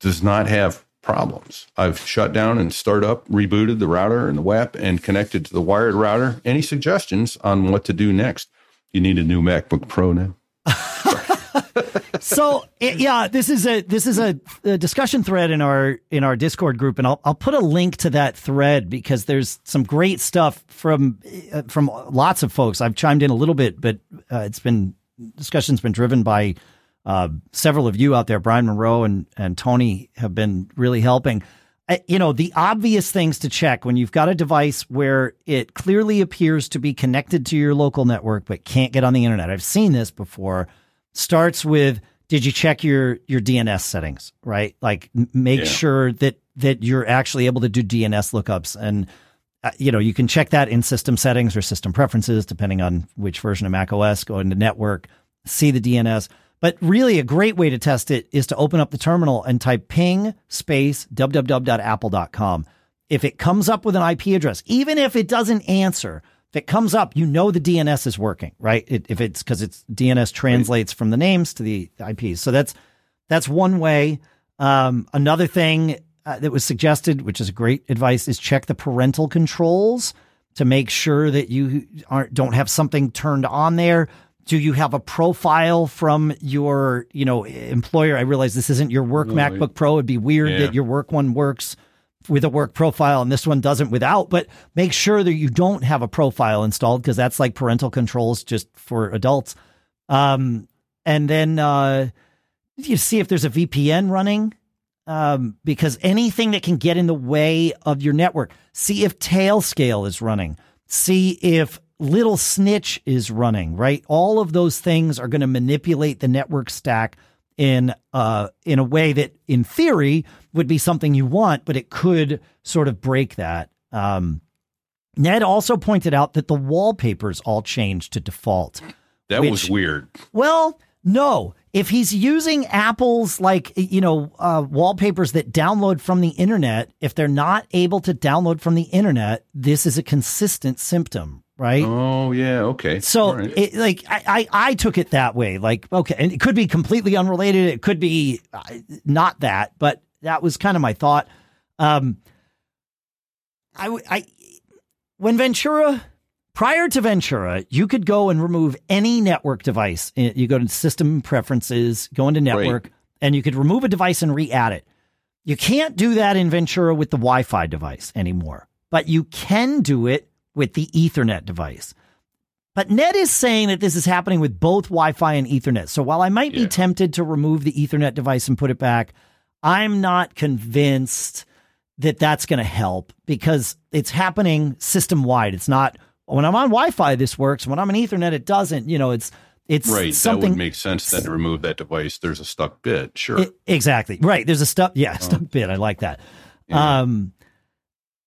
does not have problems. I've shut down and start up, rebooted the router and the WAP and connected to the wired router. Any suggestions on what to do next? You need a new MacBook Pro now. so it- yeah, this is a this is a, a discussion thread in our in our Discord group, and I'll I'll put a link to that thread because there's some great stuff from uh, from lots of folks. I've chimed in a little bit, but uh, it's been discussion's been driven by uh, several of you out there. Brian Monroe and and Tony have been really helping. Uh, You know, the obvious things to check when you've got a device where it clearly appears to be connected to your local network but can't get on the internet. I've seen this before starts with did you check your your DNS settings, right? Like make Yeah. sure that that you're actually able to do DNS lookups and uh, you know, you can check that in system settings or system preferences depending on which version of Mac OS, go into network, see the DNS. But really a great way to test it is to open up the terminal and type ping space www.apple.com. If it comes up with an IP address, even if it doesn't answer, it comes up, you know the DNS is working, right? It, if it's because it's DNS translates from the names to the IPs. So that's that's one way. Um, another thing uh, that was suggested, which is great advice, is check the parental controls to make sure that you aren't don't have something turned on there. Do you have a profile from your you know employer? I realize this isn't your work Right. MacBook Pro. It'd be weird Yeah. that your work one works with a work profile and this one doesn't without, but make sure that you don't have a profile installed because that's like parental controls just for adults. Um, and then uh, you see if there's a VPN running um, because anything that can get in the way of your network. See if Tailscale is running. See if Little Snitch is running. Right, all of those things are going to manipulate the network stack in uh in a way that, in theory, would be something you want, but it could sort of break that. Um, Ned also pointed out that the wallpapers all changed to default. That Which- was weird. Well, no. If he's using Apple's like you know uh, wallpapers that download from the internet, if they're not able to download from the internet, this is a consistent symptom, right? Oh yeah, okay. So, right. it, like, I, I, I took it that way. Like, okay, and it could be completely unrelated. It could be uh, not that, but that was kind of my thought. Um, I I when Ventura, prior to Ventura, you could go and remove any network device. You go to system preferences, go into network, and you could remove a device and re-add it. You can't do that in Ventura with the Wi-Fi device anymore, but you can do it with the Ethernet device. But Ned is saying that this is happening with both Wi-Fi and Ethernet. So while I might be tempted to remove the Ethernet device and put it back, I'm not convinced that that's going to help because it's happening system wide. It's not when I'm on Wi-Fi this works. When I'm on Ethernet, it doesn't. You know, it's it's right. something that would make sense then to remove that device. There's a stuck bit. Sure. it- exactly right. There's a stuck yeah stuck bit. I like that. Yeah. Um,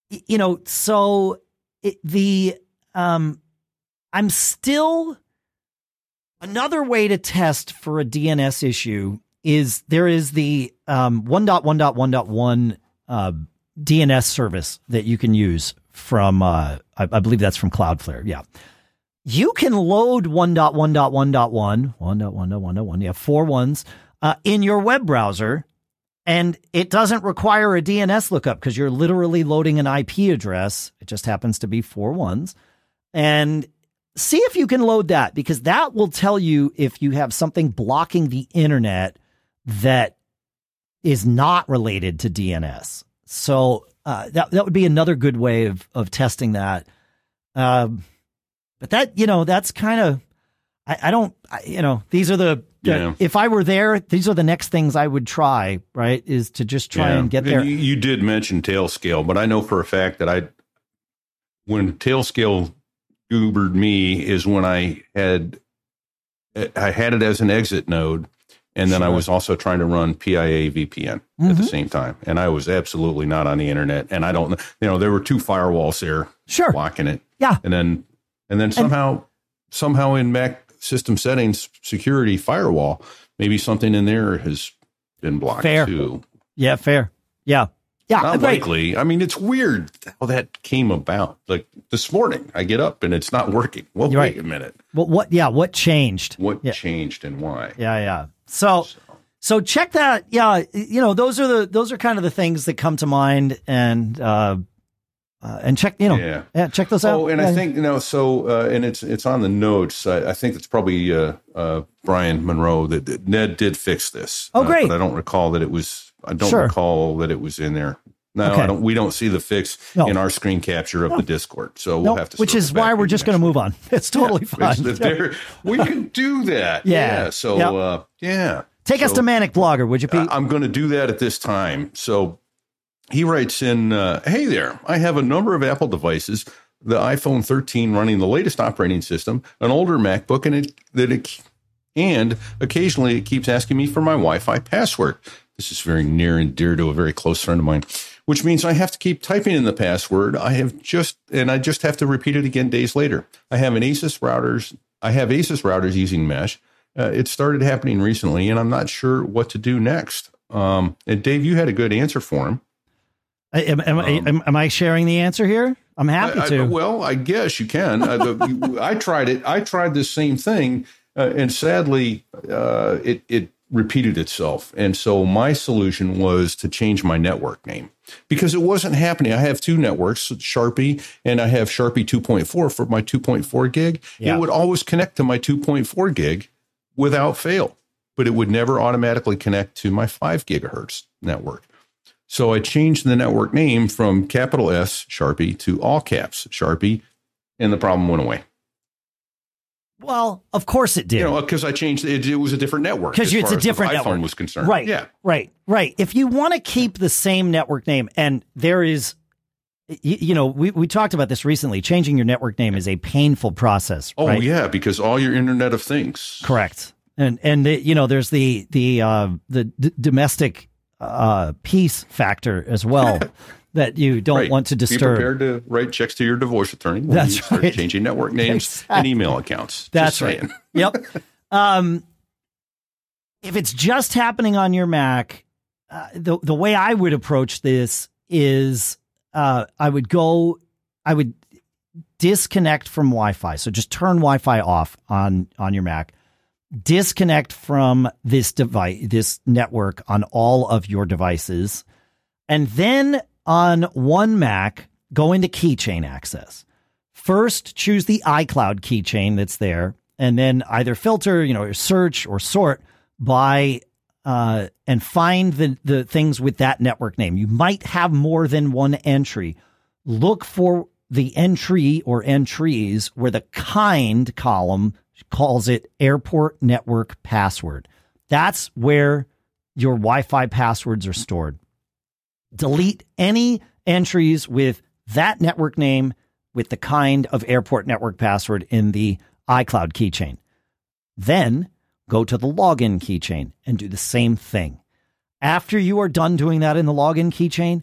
you know, so it, the um, I'm still another way to test for a DNS issue is there is the um 1.1.1.1 uh, DNS service that you can use from uh, I, I believe that's from Cloudflare. Yeah. You can load 1.1.1.1, 1.1.1.1, yeah, four ones uh, in your web browser and it doesn't require a DNS lookup because you're literally loading an IP address. It just happens to be four ones. And see if you can load that because that will tell you if you have something blocking the internet that is not related to DNS. So uh, that that would be another good way of of testing that. Um, but that you know that's kind of I, I don't I, you know these are the, Yeah. if I were there these are the next things I would try right is to just try Yeah. and get there. You, you did mention Tailscale, but I know for a fact that I, when Tailscale Ubered me, is when I had, I had it as an exit node, and then I was also trying to run PIA VPN at the Mhm. same time, and I was absolutely not on the internet, and I don't, you know, there were two firewalls there Sure, blocking it, yeah, and then, and then somehow, somehow in Mac system settings security firewall, maybe something in there has been blocked Fair. too. yeah, fair, yeah, yeah, Not right. likely. I mean, it's weird how that came about. Like this morning, I get up and it's not working. Well, You're wait right. a minute. What what yeah what changed? What Yeah. changed and why? Yeah, yeah. So so check that. Yeah, you know those are the those are kind of the things that come to mind, and uh, uh and check you know Yeah. yeah check those out. Oh, and Yeah. I think you know. So, uh, and it's it's on the notes. I, I think it's probably uh, uh, Brian Monroe that, that Ned did fix this. Oh, Uh, great. but I don't recall that it was. I don't Sure. recall that it was in there. No, Okay. I don't. We don't see the fix No. in our screen capture of the Discord. So we'll have to. which is why we're just going to move on. It's totally Yeah, fine. it's we can do that. Yeah. So, Yep. uh, yeah. Take us to Manic Blogger, would you, Pete? I'm going to do that at this time. So he writes in, uh, "Hey there, I have a number of Apple devices, the iPhone 13 running the latest operating system, an older MacBook, and it that it and occasionally it keeps asking me for my Wi-Fi password. This is very near and dear to a very close friend of mine." Which means I have to keep typing in the password. I have just, and I just have to repeat it again days later. I have an Asus routers. I have Asus routers using mesh. Uh, it started happening recently, and I'm not sure what to do next. Um, and Dave, you had a good answer for him. Am, am, I- am, am I sharing the answer here? I'm happy Um, I- I- to. well, I guess you can. Uh, the, I tried it. I tried the same thing, uh, and sadly, uh, it it repeated itself. And so my solution was to change my network name because it wasn't happening. I have two networks, Sharpie, and I have Sharpie 2.4 for my 2.4 gig. Yeah. It would always connect to my 2.4 gig without fail, but it would never automatically connect to my 5 gigahertz network. So I changed the network name from capital S Sharpie to all caps Sharpie, and the problem went away. well, of course it did. You know, because I changed it. It was a different network. Because it's a as different iPhone network. was concerned. Right. Yeah. Right. Right. If you want to keep the same network name, and there is, you, you know, we, we talked about this recently. Changing your network name is a painful process. Oh right? yeah, because all your Internet of Things. Correct. And and the, you know, there's the the uh, the d- domestic uh, peace factor as well that you don't Right. want to disturb. Be prepared to write checks to your divorce attorney That's you start right. changing network names Exactly. and email accounts. That's right. yep. Um, if it's just happening on your Mac, uh, the the way I would approach this is uh, I would go, I would disconnect from Wi-Fi. So just turn Wi-Fi off on on your Mac. Disconnect from this device, this network on all of your devices, and then on one Mac, go into Keychain Access. First, choose the iCloud keychain that's there, and then either filter, you know, or search or sort by uh, and find the the things with that network name. You might have more than one entry. Look for the entry or entries where the kind column calls it airport network password. That's where your Wi-Fi passwords are stored. delete any entries with that network name with the kind of airport network password in the iCloud keychain. Then go to the login keychain and do the same thing. After you are done doing that in the login keychain,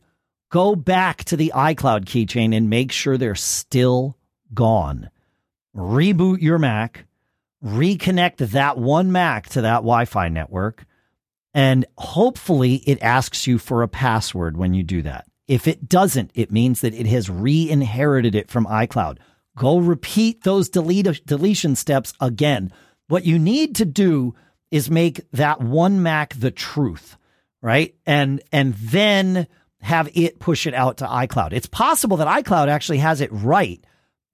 go back to the iCloud keychain and make sure they're still gone. Reboot your Mac, reconnect that one Mac to that Wi Fi network, and hopefully it asks you for a password when you do that. If it doesn't, it means that it has re inherited it from iCloud. Go repeat those delete, deletion steps again. What you need to do is make that one Mac the truth, right? And and then have it push it out to iCloud. It's possible that iCloud actually has it right.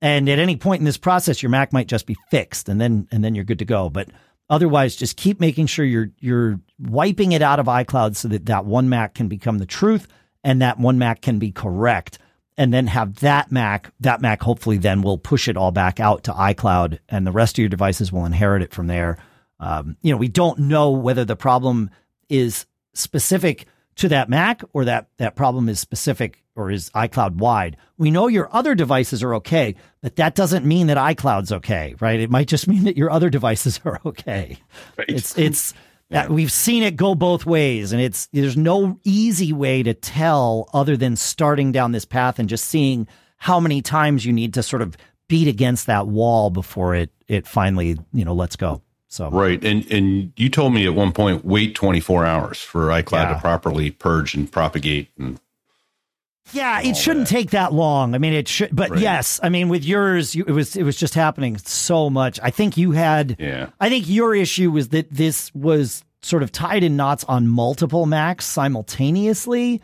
And at any point in this process, your Mac might just be fixed and then and then you're good to go. But otherwise, just keep making sure you're you're wiping it out of iCloud so that that one Mac can become the truth and that one Mac can be correct. And then have that Mac, that Mac hopefully then will push it all back out to iCloud and the rest of your devices will inherit it from there. Um, you know, we don't know whether the problem is specific to that Mac or that that problem is specific or is iCloud wide. We know your other devices are okay, but that doesn't mean that iCloud's okay, right? It might just mean that your other devices are okay. Right. It's it's uh, yeah. we've seen it go both ways and it's there's no easy way to tell other than starting down this path and just seeing how many times you need to sort of beat against that wall before it it finally, you know, lets go. So right, and and you told me at one point wait 24 hours for iCloud yeah. to properly purge and propagate and. Yeah, it shouldn't that. take that long. I mean, it should, but right. yes, I mean, with yours, you, it was it was just happening so much. I think you had. Yeah. I think your issue was that this was sort of tied in knots on multiple Macs simultaneously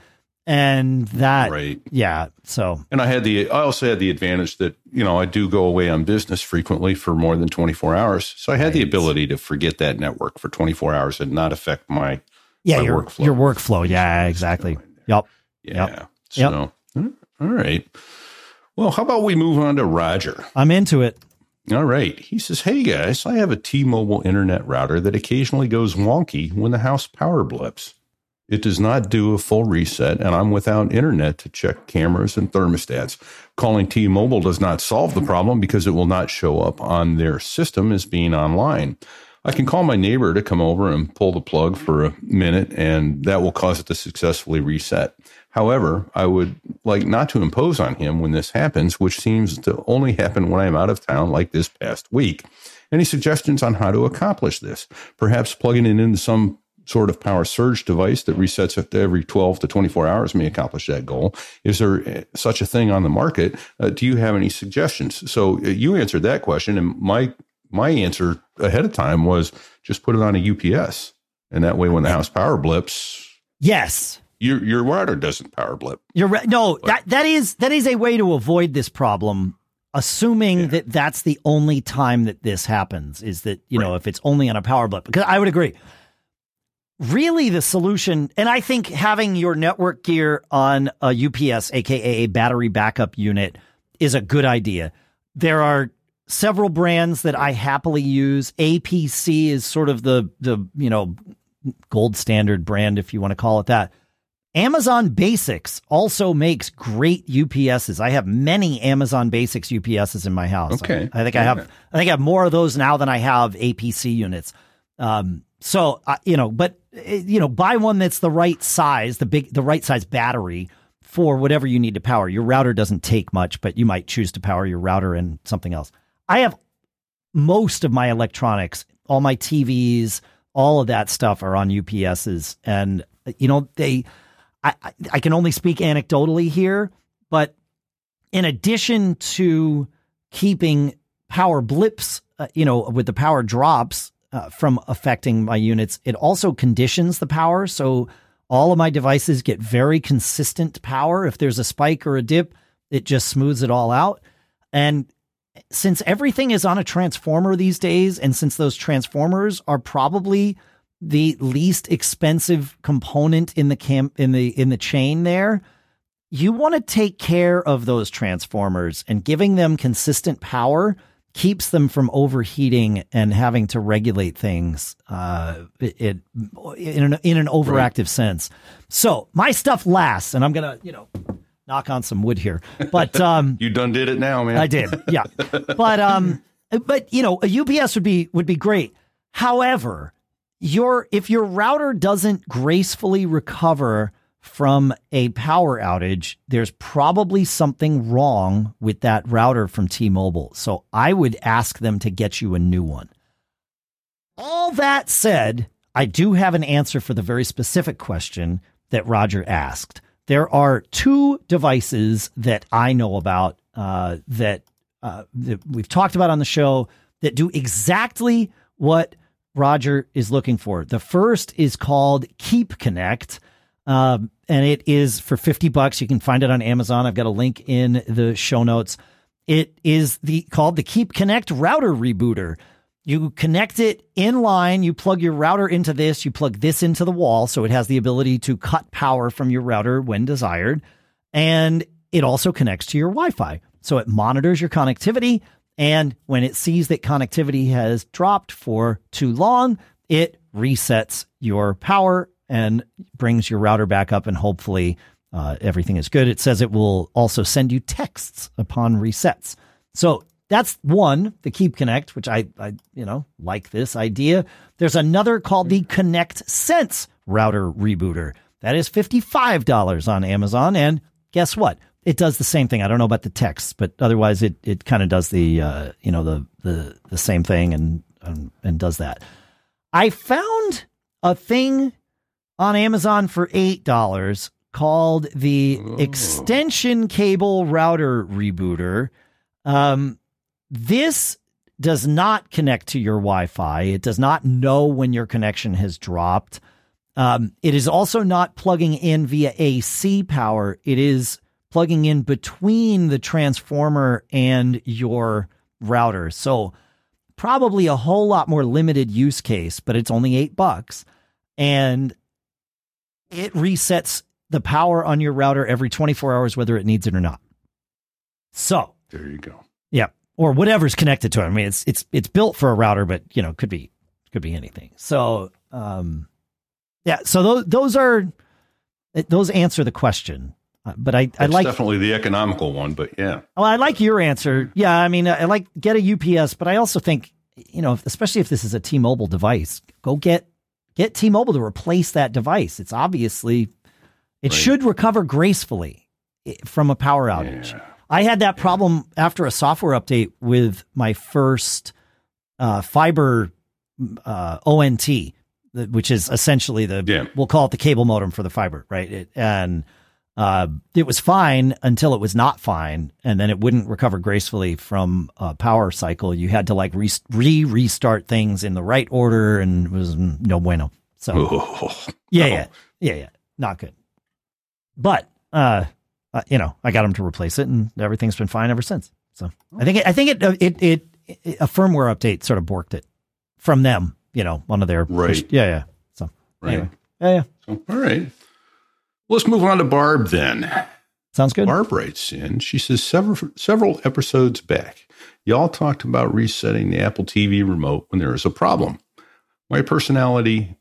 and that right yeah so and i had the i also had the advantage that you know i do go away on business frequently for more than 24 hours so i had right. the ability to forget that network for 24 hours and not affect my yeah my your workflow. your workflow yeah exactly yep yeah yep. So yep. all right well how about we move on to roger i'm into it all right. He says, Hey guys, I have a T Mobile internet router that occasionally goes wonky when the house power blips. It does not do a full reset, and I'm without internet to check cameras and thermostats. Calling T Mobile does not solve the problem because it will not show up on their system as being online. I can call my neighbor to come over and pull the plug for a minute, and that will cause it to successfully reset. However, I would like not to impose on him when this happens, which seems to only happen when I am out of town, like this past week. Any suggestions on how to accomplish this? Perhaps plugging it into some sort of power surge device that resets every 12 to 24 hours may accomplish that goal. Is there eh, such a thing on the market? Uh, do you have any suggestions? So uh, you answered that question, and my my answer ahead of time was just put it on a UPS, and that way when the house power blips, yes, your your router doesn't power blip. You're right. No, but, that that is that is a way to avoid this problem assuming yeah. that that's the only time that this happens is that you right. know if it's only on a power blip because i would agree really the solution, and I think having your network gear on a UPS, aka a battery backup unit, is a good idea. There are several brands that I happily use. APC is sort of the the you know gold standard brand, if you want to call it that. Amazon Basics also makes great UPSs. I have many Amazon Basics UPSs in my house. Okay, I, I think I have. I think I have more of those now than I have APC units. Um, so uh, you know, but uh, you know, buy one that's the right size, the big, the right size battery for whatever you need to power. Your router doesn't take much, but you might choose to power your router and something else. I have most of my electronics, all my TVs, all of that stuff are on UPSs, and you know they. I, I can only speak anecdotally here, but in addition to keeping power blips, uh, you know, with the power drops uh, from affecting my units. It also conditions the power. So all of my devices get very consistent power. If there's a spike or a dip, it just smooths it all out. And since everything is on a transformer these days, and since those transformers are probably the least expensive component in the camp in the in the chain there, you want to take care of those transformers and giving them consistent power keeps them from overheating and having to regulate things uh, it, in an in an overactive right. sense. So my stuff lasts, and I'm gonna you know knock on some wood here, but um, you done did it now, man. I did, yeah. but um, but you know, a UPS would be would be great. However, your if your router doesn't gracefully recover from a power outage, there's probably something wrong with that router from T-Mobile. So I would ask them to get you a new one. All that said, I do have an answer for the very specific question that Roger asked. There are two devices that I know about uh, that, uh, that we've talked about on the show that do exactly what Roger is looking for. The first is called Keep Connect. Um, and it is for 50 bucks. You can find it on Amazon. I've got a link in the show notes. It is the called the Keep Connect router rebooter. You connect it in line, you plug your router into this, you plug this into the wall so it has the ability to cut power from your router when desired, and it also connects to your Wi-Fi. So it monitors your connectivity and when it sees that connectivity has dropped for too long, it resets your power and brings your router back up and hopefully uh, everything is good. It says it will also send you texts upon resets. So that's one, the Keep Connect, which I, I, you know, like this idea. There's another called the Connect Sense router rebooter. That is $55 on Amazon. And guess what? It does the same thing. I don't know about the text, but otherwise it, it kind of does the, uh, you know, the, the, the same thing and, and, and does that. I found a thing on Amazon for $8 called the Ooh. extension cable router rebooter. Um, this does not connect to your Wi Fi. It does not know when your connection has dropped. Um, it is also not plugging in via AC power. It is plugging in between the transformer and your router. So, probably a whole lot more limited use case, but it's only eight bucks. And it resets the power on your router every 24 hours, whether it needs it or not. So there you go. Or whatever's connected to it. I mean, it's, it's, it's built for a router, but you know, could be, could be anything. So, um, yeah. So those, those are, those answer the question. Uh, but I, I like definitely the economical one, but yeah. Well, I like your answer. Yeah. I mean, I like get a UPS, but I also think, you know, especially if this is a T-Mobile device, go get Get T-Mobile to replace that device. It's obviously it right. should recover gracefully from a power outage. Yeah. I had that problem after a software update with my first uh, fiber uh, ONT, which is essentially the yeah. we'll call it the cable modem for the fiber, right? It, and uh, it was fine until it was not fine, and then it wouldn't recover gracefully from a power cycle. You had to like re restart things in the right order, and it was no bueno. So oh, yeah, yeah, yeah, yeah, not good. But uh, uh, you know, I got them to replace it, and everything's been fine ever since. So I think it, I think it, it it, it a firmware update sort of borked it from them. You know, one of their right. yeah, yeah. So right. anyway, yeah, yeah. So, all right. Let's move on to Barb then. Sounds good. Barb writes in. She says several several episodes back, y'all talked about resetting the Apple TV remote when there is a problem. My personality,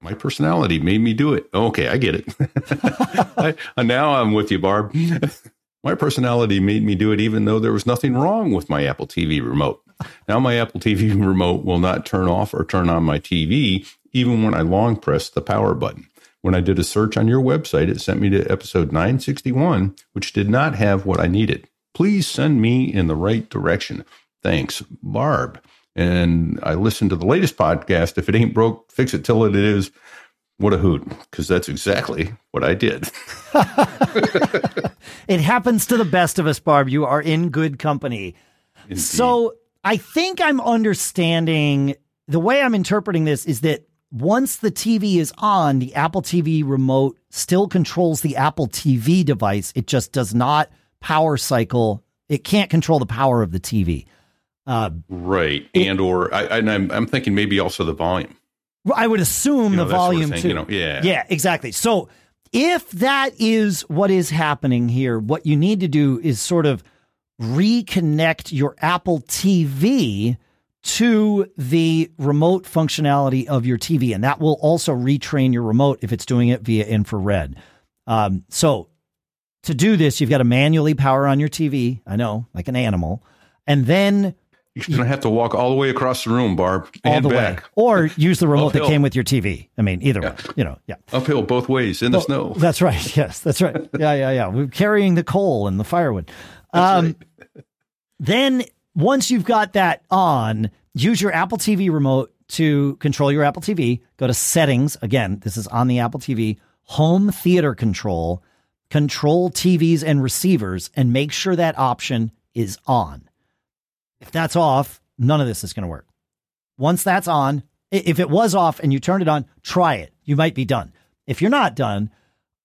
my personality made me do it. Oh, okay, I get it. I, uh, now I'm with you, Barb. my personality made me do it, even though there was nothing wrong with my Apple TV remote. Now my Apple TV remote will not turn off or turn on my TV, even when I long press the power button. When I did a search on your website, it sent me to episode 961, which did not have what I needed. Please send me in the right direction. Thanks, Barb. And I listened to the latest podcast. If it ain't broke, fix it till it is. What a hoot, because that's exactly what I did. it happens to the best of us, Barb. You are in good company. Indeed. So I think I'm understanding the way I'm interpreting this is that once the TV is on, the Apple TV remote still controls the Apple TV device. It just does not power cycle. It can't control the power of the TV. Uh, right, it, and or I, and I'm I'm thinking maybe also the volume. I would assume you know, the volume sort of thing, too. You know, yeah, yeah, exactly. So if that is what is happening here, what you need to do is sort of reconnect your Apple TV to the remote functionality of your TV. And that will also retrain your remote if it's doing it via infrared. Um, so to do this, you've got to manually power on your TV. I know, like an animal. And then you're going to have to walk all the way across the room, Barb, all and the back. way, or use the remote that came with your TV. I mean, either Yeah. way, you know, yeah. Uphill both ways in the snow. That's right. Yes, that's right. Yeah, yeah, yeah. We're carrying the coal and the firewood. Um, Then once you've got that on, use your Apple TV remote to control your Apple TV. Go to settings. Again, this is on the Apple TV. Home theater control. Control TVs and receivers and make sure that option is on. If that's off, none of this is going to work. Once that's on, if it was off and you turned it on, try it. You might be done. If you're not done,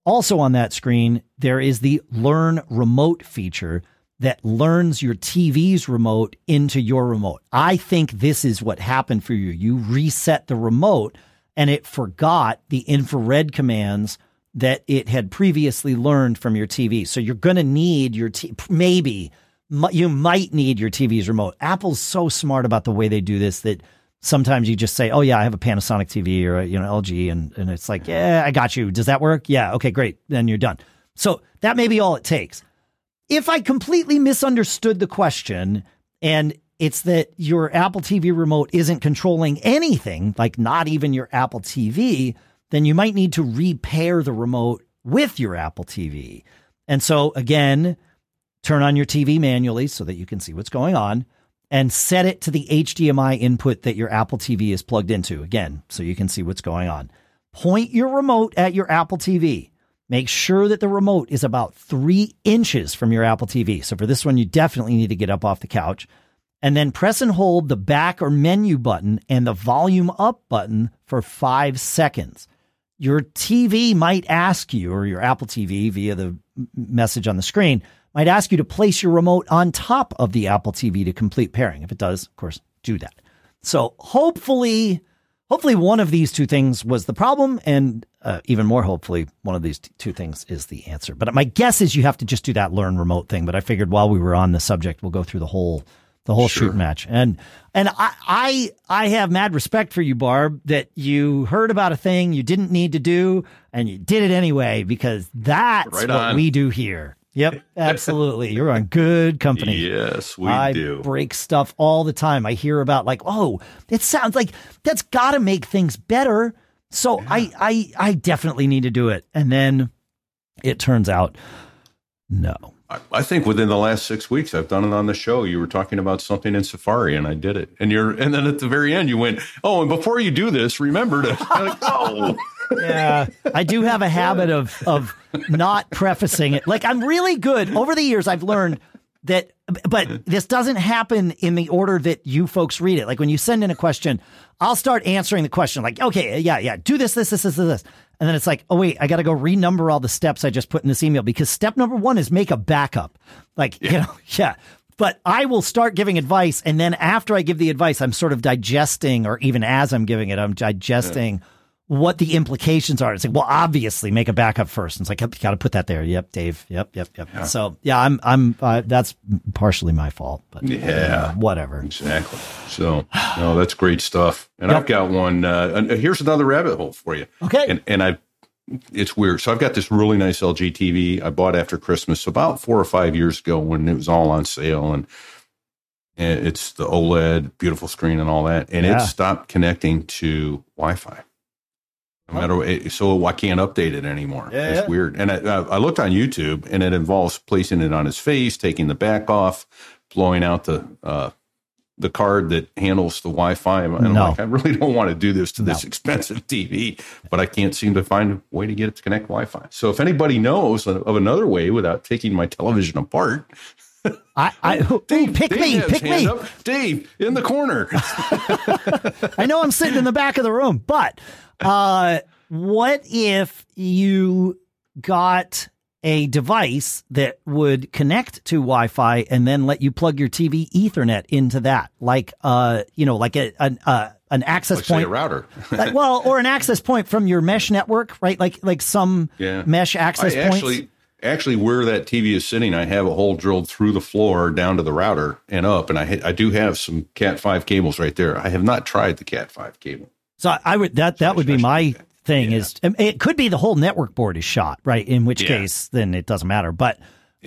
also on that screen, there is the learn remote feature that learns your TV's remote into your remote. I think this is what happened for you. You reset the remote and it forgot the infrared commands that it had previously learned from your TV. So you're going to need your t- maybe you might need your TV's remote. Apple's so smart about the way they do this that sometimes you just say, "Oh yeah, I have a Panasonic TV or a, you know LG," and and it's like, "Yeah, I got you. Does that work? Yeah, okay, great. Then you're done." So that may be all it takes. If I completely misunderstood the question and it's that your Apple TV remote isn't controlling anything, like not even your Apple TV, then you might need to repair the remote with your Apple TV. And so again, turn on your TV manually so that you can see what's going on and set it to the HDMI input that your Apple TV is plugged into again so you can see what's going on. Point your remote at your Apple TV. Make sure that the remote is about three inches from your Apple TV. So for this one, you definitely need to get up off the couch and then press and hold the back or menu button and the volume up button for five seconds. Your TV might ask you, or your Apple TV via the message on the screen, might ask you to place your remote on top of the Apple TV to complete pairing. If it does, of course, do that. So hopefully, hopefully one of these two things was the problem, and uh, even more hopefully, one of these t- two things is the answer. But my guess is you have to just do that learn remote thing. But I figured while we were on the subject, we'll go through the whole the whole Sure. shoot match. And and I, I I have mad respect for you, Barb, that you heard about a thing you didn't need to do and you did it anyway because that's Right what we do here. Yep, absolutely. You're on good company. Yes, we I do. break stuff all the time. I hear about like, oh, it sounds like that's got to make things better. So I, I, I definitely need to do it. And then it turns out, no. I, I think within the last six weeks, I've done it on the show. You were talking about something in Safari, and I did it. And you're, and then at the very end, you went, "Oh, and before you do this, remember to." Like, oh, Yeah, I do have a habit of of not prefacing it. Like I'm really good. Over the years, I've learned that, but this doesn't happen in the order that you folks read it. Like when you send in a question, I'll start answering the question. Like, okay, yeah, yeah, do this, this, this, this, this, and then it's like, oh wait, I got to go renumber all the steps I just put in this email because step number one is make a backup. Like, you know, yeah. But I will start giving advice, and then after I give the advice, I'm sort of digesting, or even as I'm giving it, I'm digesting what the implications are. It's like, well, obviously, make a backup first. And it's like, yep, you got to put that there. Yep, Dave. Yep, yep, yep. So yeah, I'm, I'm. Uh, that's partially my fault, but Yeah. uh, whatever. exactly. So, no, that's great stuff. And I've got one. Uh, and here's another rabbit hole for you. Okay. And and I, it's weird. So I've got this really nice LG TV I bought after Christmas about four or five years ago when it was all on sale and. And it's the OLED, beautiful screen, and all that, and Yeah. it stopped connecting to Wi-Fi. No matter what, so I can't update it anymore. Yeah, it's yeah. weird. And I, I looked on YouTube, and it involves placing it on his face, taking the back off, blowing out the uh, the card that handles the Wi-Fi. And I'm like, I really don't want to do this to this expensive TV, but I can't seem to find a way to get it to connect Wi-Fi. So if anybody knows of another way without taking my television apart, I, I Dave, pick Dave me, pick me. up. Dave in the corner. I know I'm sitting in the back of the room, but uh, what if you got a device that would connect to Wi-Fi and then let you plug your TV Ethernet into that, like uh, you know, like a, an uh, an access say point a router. like, well, or an access point from your mesh network, right? Like like some Yeah. mesh access I points. actually actually where that TV is sitting, I have a hole drilled through the floor down to the router and up, and I I do have some Cat five cables right there. I have not tried the Cat five cable. So I would that that would be my thing. Yeah. Is it could be the whole network board is shot, right? In which yeah. case, then it doesn't matter. But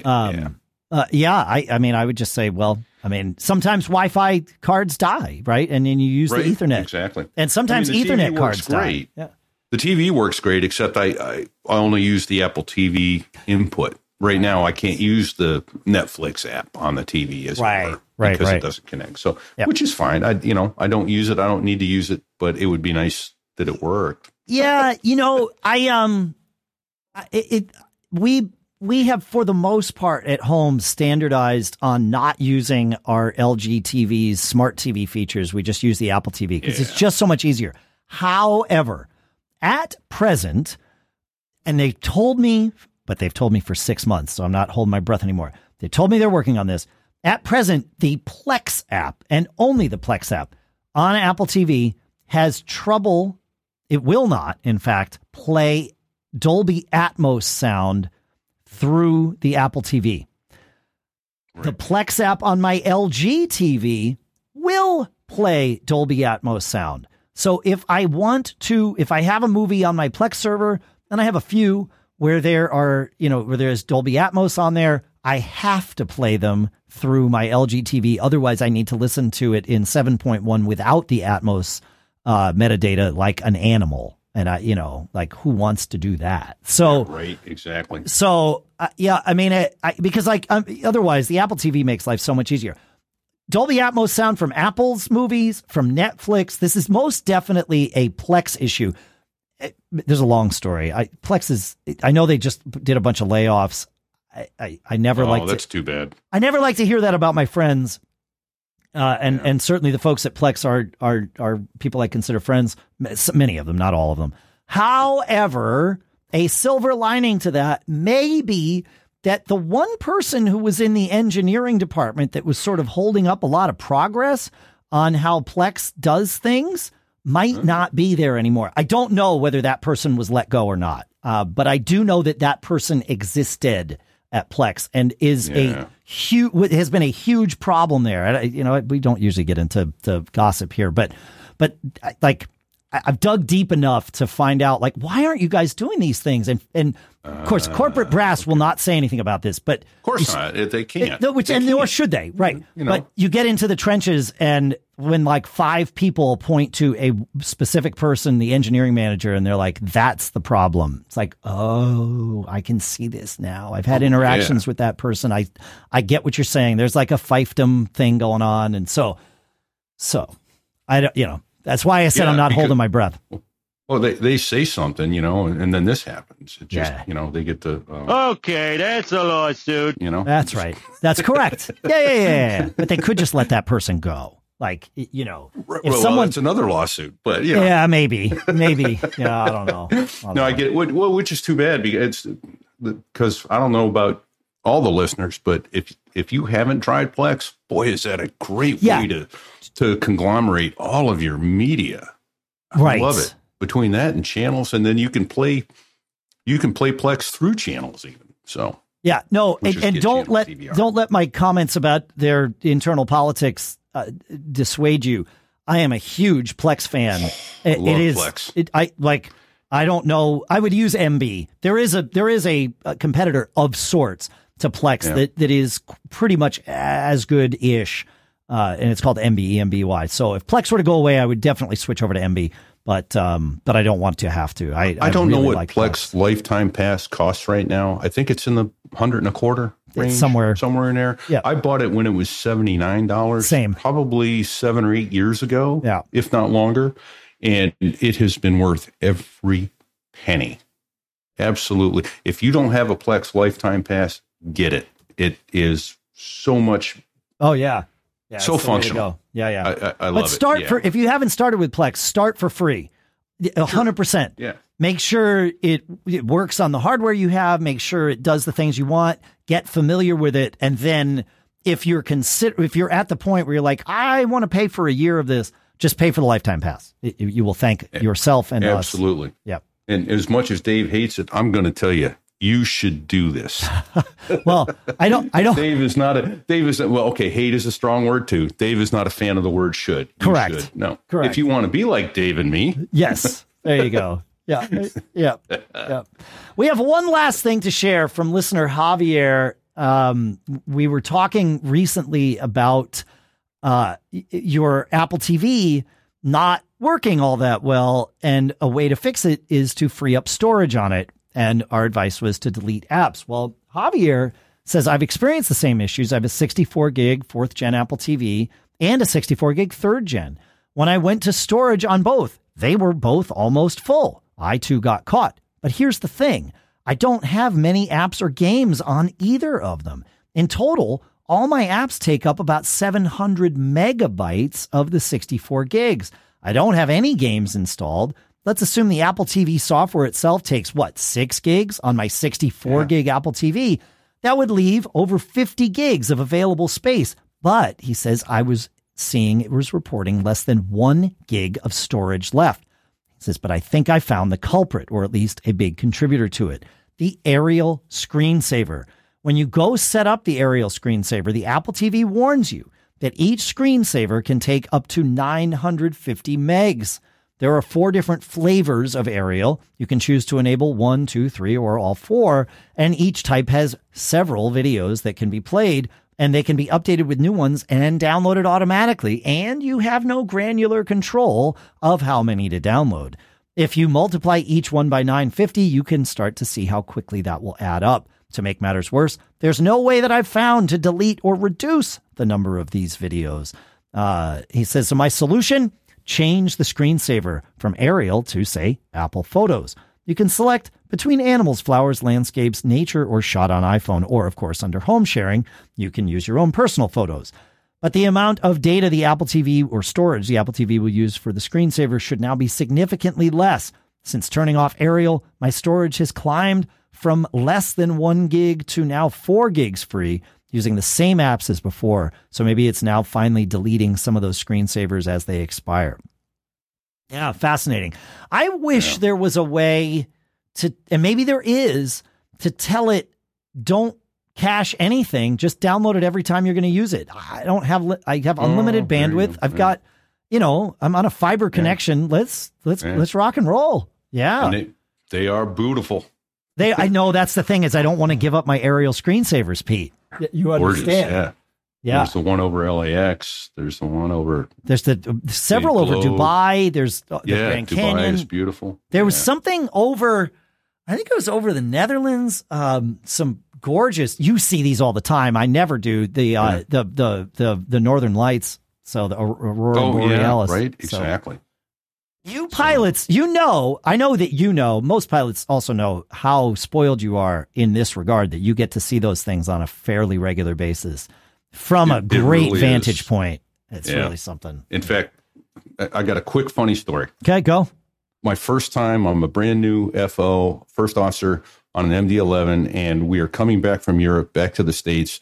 um, yeah. Uh, yeah, I I mean, I would just say, well, I mean, sometimes Wi-Fi cards die, right? And then you use right, the Ethernet. Exactly. And sometimes I mean, Ethernet cards great. die. Yeah. The TV works great, except I, I, I only use the Apple TV input. Right now, I can't use the Netflix app on the TV as right, were, right, because right. it doesn't connect. So, yep. which is fine. I you know I don't use it. I don't need to use it, but it would be nice that it worked. Yeah, you know, I um, it, it we we have, for the most part, at home standardized on not using our LG TV's smart TV features. We just use the Apple TV because yeah. it's just so much easier. However, at present, and they told me, but they've told me for six months, so I'm not holding my breath anymore. They told me they're working on this. At present, the Plex app and only the Plex app on Apple TV has trouble. It will not, in fact, play Dolby Atmos sound through the Apple TV. Right. The Plex app on my LG TV will play Dolby Atmos sound. So if I want to, if I have a movie on my Plex server, and I have a few where there are, you know, where there's Dolby Atmos on there, I have to play them through my LG TV. Otherwise, I need to listen to it in 7.1 without the Atmos uh, metadata like an animal and I, you know, like who wants to do that? So yeah, right, exactly. So uh, yeah, I mean, I, because like um, otherwise, the Apple TV makes life so much easier. Dolby Atmos sound from Apple's movies, from Netflix. This is most definitely a Plex issue. It, there's a long story. I, Plex is. I know they just did a bunch of layoffs. I, I, I never oh, like. that's too bad. I never like to hear that about my friends uh, and yeah. and certainly the folks at Plex are are are people I consider friends. Many of them, not all of them. However, a silver lining to that may be that the one person who was in the engineering department that was sort of holding up a lot of progress on how Plex does things might mm-hmm. not be there anymore. I don't know whether that person was let go or not, uh, but I do know that that person existed at Plex and is yeah. a huge has been a huge problem there. You know, we don't usually get into the gossip here, but but like I've dug deep enough to find out like why aren't you guys doing these things? And and of course, uh, corporate brass will not say anything about this, but of course not. They can't. It, which they and can't. nor should they, right? You know. But you get into the trenches, and when like five people point to a specific person, the engineering manager, and they're like, "That's the problem." It's like, oh, I can see this now. I've had interactions yeah. with that person. I I get what you're saying. There's like a fiefdom thing going on, and so so I don't, you know that's why I said yeah, I'm not because, holding my breath. Well, they, they say something, you know, and, and then this happens. It just, yeah. you know, they get the. Uh, okay, that's a lawsuit. You know, that's right. That's correct. yeah, yeah, yeah, yeah. But they could just let that person go. Like, you know, if well, someone. It's another lawsuit, but, you know. Yeah, maybe. Maybe. yeah, I don't know. I don't no, know. I get it. Well, which is too bad because it's because I don't know about all the listeners, but if if you haven't tried Plex, boy, is that a great yeah. way to to conglomerate all of your media. I right. love it. Between that and channels, and then you can play you can play Plex through channels even. So yeah, no, and, and don't let don't let my comments about their internal politics uh, dissuade you. I am a huge Plex fan. It, it is. Plex. It, I like. I don't know. I would use Emby. There is a there is a, a competitor of sorts to Plex yeah. that that is pretty much as good ish uh, and it's called MB EMBY. So if Plex were to go away, I would definitely switch over to Emby, but um, but I don't want to have to. I, I, don't really know what like Plex Plex lifetime pass costs right now. I think it's in the hundred and a quarter range, it's somewhere somewhere in there. Yeah, I bought it when it was seventy nine dollars. Same, probably seven or eight years ago. Yeah, if not longer, and it has been worth every penny. Absolutely. If you don't have a Plex lifetime pass, get it. It is so much. Oh yeah, yeah, so functional. Yeah, yeah. I, I, I love but start it. Yeah. for if you haven't started with Plex, start for free. hundred percent. Yeah. Make sure it it works on the hardware you have. Make sure it does the things you want. Get familiar with it, and then if you're consider if you're at the point where you're like, I want to pay for a year of this, just pay for the lifetime pass. It, you will thank yourself and absolutely. Us. Yep. And as much as Dave hates it, I'm going to tell you, you should do this. well, I don't. I don't. Dave is not a Dave is well. Okay, hate is a strong word too. Dave is not a fan of the word should. You Correct. should. No. Correct. If you want to be like Dave and me, Yes. There you go. Yeah. Yeah. Yeah. We have one last thing to share from listener Javier. Um, we were talking recently about uh, your Apple TV not working all that well, and a way to fix it is to free up storage on it. And our advice was to delete apps. Well, Javier says I've experienced the same issues. I have a 64 gig fourth gen Apple TV and a 64 gig third gen. When I went to storage on both, they were both almost full. I too got caught. But here's the thing I don't have many apps or games on either of them. In total, all my apps take up about 700 megabytes of the 64 gigs. I don't have any games installed. Let's assume the Apple TV software itself takes what, six gigs on my 64 gig Apple TV? That would leave over 50 gigs of available space. But he says I was seeing it was reporting less than one gig of storage left. He says, but I think I found the culprit, or at least a big contributor to it the aerial screensaver. When you go set up the aerial screensaver, the Apple TV warns you that each screensaver can take up to 950 megs. There are four different flavors of aerial. You can choose to enable one, two, three, or all four, and each type has several videos that can be played and they can be updated with new ones and downloaded automatically. And you have no granular control of how many to download. If you multiply each one by 950, you can start to see how quickly that will add up. To make matters worse, there's no way that I've found to delete or reduce the number of these videos. Uh, he says, so my solution, change the screensaver from Aerial to, say, Apple Photos. You can select between animals, flowers, landscapes, nature, or shot on iPhone. Or, of course, under home sharing, you can use your own personal photos. But the amount of data the Apple TV or storage the Apple TV will use for the screensaver should now be significantly less. Since turning off Aerial, my storage has climbed from less than one gig to now four gigs free using the same apps as before. So maybe it's now finally deleting some of those screensavers as they expire. Yeah, fascinating. I wish Yeah. there was a way to, and maybe there is, to tell it don't cache anything. Just download it every time you're going to use it. I don't have, li- I have oh, unlimited Oh, bandwidth. I've Yeah. got, you know, I'm on a fiber connection. Let's, let's, Yeah. let's rock and roll. Yeah. and they, they are beautiful. They, I know that's the thing is I don't want to give up my aerial screensavers, Pete. You Gorgeous. understand? Yeah. Yeah. There's the one over LAX. There's the one over There's the several over Dubai. There's the yeah. Grand Dubai Canyon. is beautiful. There was Yeah. something over, I think it was over the Netherlands. Um, some gorgeous. You see these all the time. I never do the uh, Yeah. the the the the Northern Lights. So the aurora Oh borealis. right. So Exactly. You pilots, you know, I know that you know. Most pilots also know how spoiled you are in this regard. That you get to see those things on a fairly regular basis from a It- it great really vantage is. point. It's Yeah. really something. In fact, I I got a quick funny story. Okay, go. my first time. I'm a brand new FO, first officer on an MD-11, and we are coming back from Europe back to the states,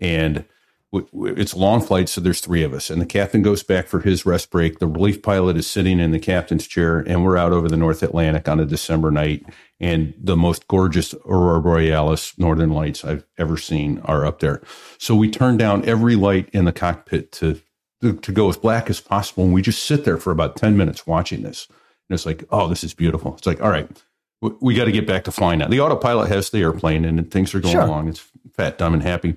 and w- w- it's a long flight, so there's three of us, and the captain goes back for his rest break. The relief pilot is sitting in the captain's chair, and we're out over the North Atlantic on a December night, and the most gorgeous aurora borealis, northern lights I've ever seen are up there. So we turn down every light in the cockpit to to, to go as black as possible, and we just sit there for about ten minutes watching this. And it's like, oh, this is beautiful. It's like, all right, we, we got to get back to flying now. The autopilot has the airplane and things are going Sure. along. It's fat, dumb, and happy.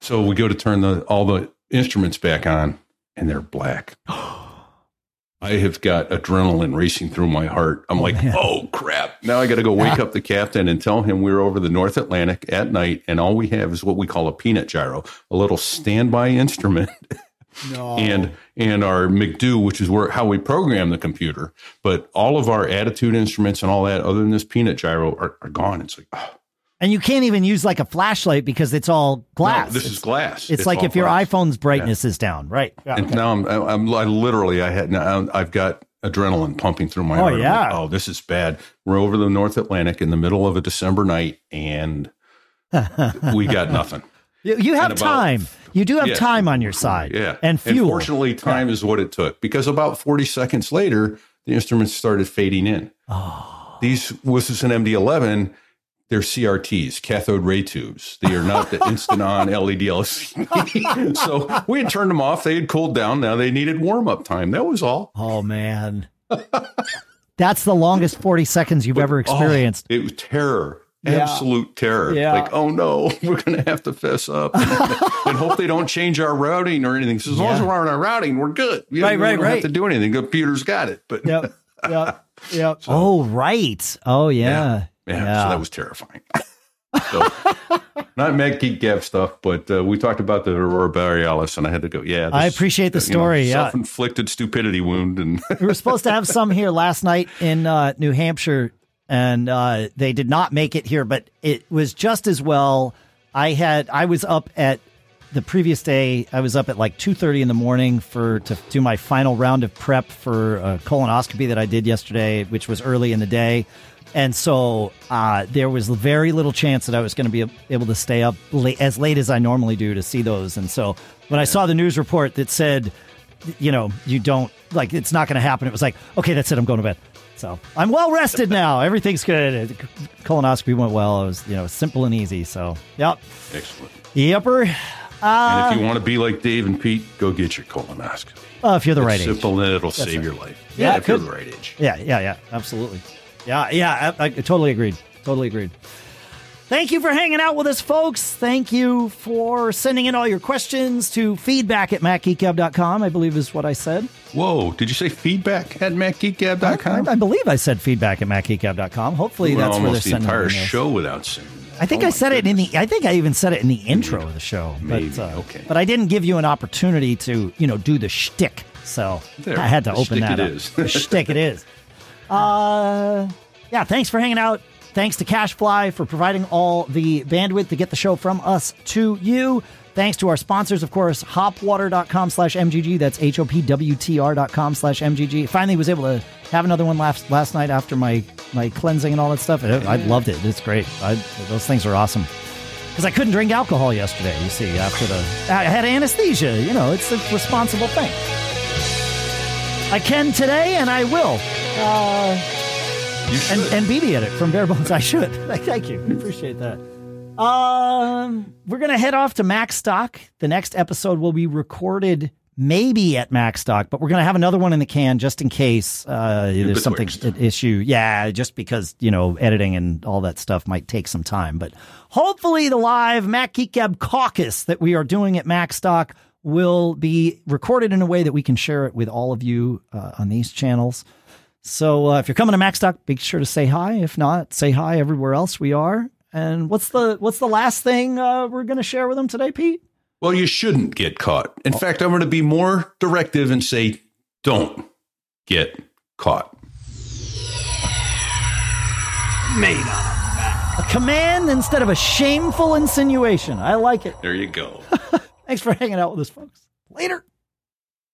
So we go to turn the all the instruments back on, and they're black. I have got adrenaline racing through my heart. I'm like, man. oh crap! Now I got to go wake up the captain and tell him we're over the North Atlantic at night, and all we have is what we call a peanut gyro, a little standby instrument No. and and our MCDU, which is where how we program the computer. But all of our attitude instruments and all that, other than this peanut gyro, are, are gone. It's like oh, And you can't even use like a flashlight because it's all glass. no, this it's, is glass. It's, like all if your glass. iPhone's brightness is down, right? Yeah. And now I'm, I'm I literally I had now I've got adrenaline pumping through my Oh, heart. I'm yeah. oh, this is bad. We're over the North Atlantic in the middle of a December night, and we got nothing. You, you have about- time. You do have Yeah. time on your side. Yeah, And fuel. fortunately, time is what it took because about 40 seconds later, the instruments started fading in. Oh. These this is an MD11. They're CRTs, cathode ray tubes. They are not the instant on LED LCD. so we had turned them off. They had cooled down. Now they needed warm up time. That was all. Oh man. That's the longest 40 seconds you've ever oh, experienced. Oh, it was terror. Yeah. Absolute terror. Yeah. Like, oh no, we're going to have to fess up and, and hope they don't change our routing or anything. So as long as we're on our routing, we're good. We, Right, we right, don't right. have to do anything. The computer's got it. But Yep. Yep. Yep. oh, right. Oh, yeah. Yeah, so that was terrifying. So, not Mac Geek Gab stuff, but uh, we talked about the Aurora Borealis, and I had to go. Yeah, I appreciate the story, yeah. self-inflicted stupidity wound, and we were supposed to have some here last night in uh, New Hampshire, and uh, they did not make it here. But it was just as well. I had I was up at the previous day. I was up at like two thirty in the morning for to do my final round of prep for a colonoscopy that I did yesterday, which was early in the day. And so uh, there was very little chance that I was going to be able to stay up late, as late as I normally do to see those. And so when I saw the news report that said you know, you don't like it's not going to happen. It was like, okay, that's it. I'm going to bed. So I'm well rested now. Everything's good. Colonoscopy went well. It was, you know, simple and easy. So, yep. excellent. Yepper. And if you want to be like Dave and Pete, go get your colonoscopy. Uh, if you're the right It's age. simple, and it'll save your life. Yeah, Yeah, if you're the right age. Yeah, yeah, yeah. Absolutely. Yeah, yeah. I, I totally agreed. Totally agreed. Thank you for hanging out with us, folks. Thank you for sending in all your questions to feedback at macgeekgab.com, I believe is what I said. Whoa! Did you say feedback at MacGeekGab.com? I, I believe I said feedback at macgeekgab.com. Hopefully We that's where they're the sending entire the emails. show without saying. I think Oh I said it in the. I think I even said it in the intro of the show. Maybe, But, uh, okay. But I didn't give you an opportunity to, you know, do the shtick. So There, I had to open that it up. is. the shtick it is. Uh, yeah. Thanks for hanging out. Thanks to CacheFly for providing all the bandwidth to get the show from us to you. Thanks to our sponsors, of course, hopwater.com slash MGG. That's H O P W T R dot com slash MGG. Finally was able to have another one last, last night after my, my cleansing and all that stuff. I, I loved it. It's great. I, those things are awesome. Because I couldn't drink alcohol yesterday, you see, after the. I had anesthesia. You know, it's a responsible thing. I can today, and I will. Uh, You and, should. and BBEdit from Bare Bones. I should. Thank you. Appreciate that. Um, we're gonna head off to Macstock. The next episode will be recorded maybe at Macstock, but we're gonna have another one in the can just in case uh, there's something an issue. Yeah, just because you know editing and all that stuff might take some time, but hopefully the live Mac Geek Gab caucus that we are doing at Macstock will be recorded in a way that we can share it with all of you uh, on these channels. So uh, if you're coming to Macstock, be sure to say hi. If not, say hi everywhere else we are. And what's the what's the last thing uh, we're going to share with them today, Pete? Well, you shouldn't get caught. In fact, I'm going to be more directive and say, don't get caught. A command instead of a shameful insinuation. I like it. There you go. Thanks for hanging out with us, folks. Later.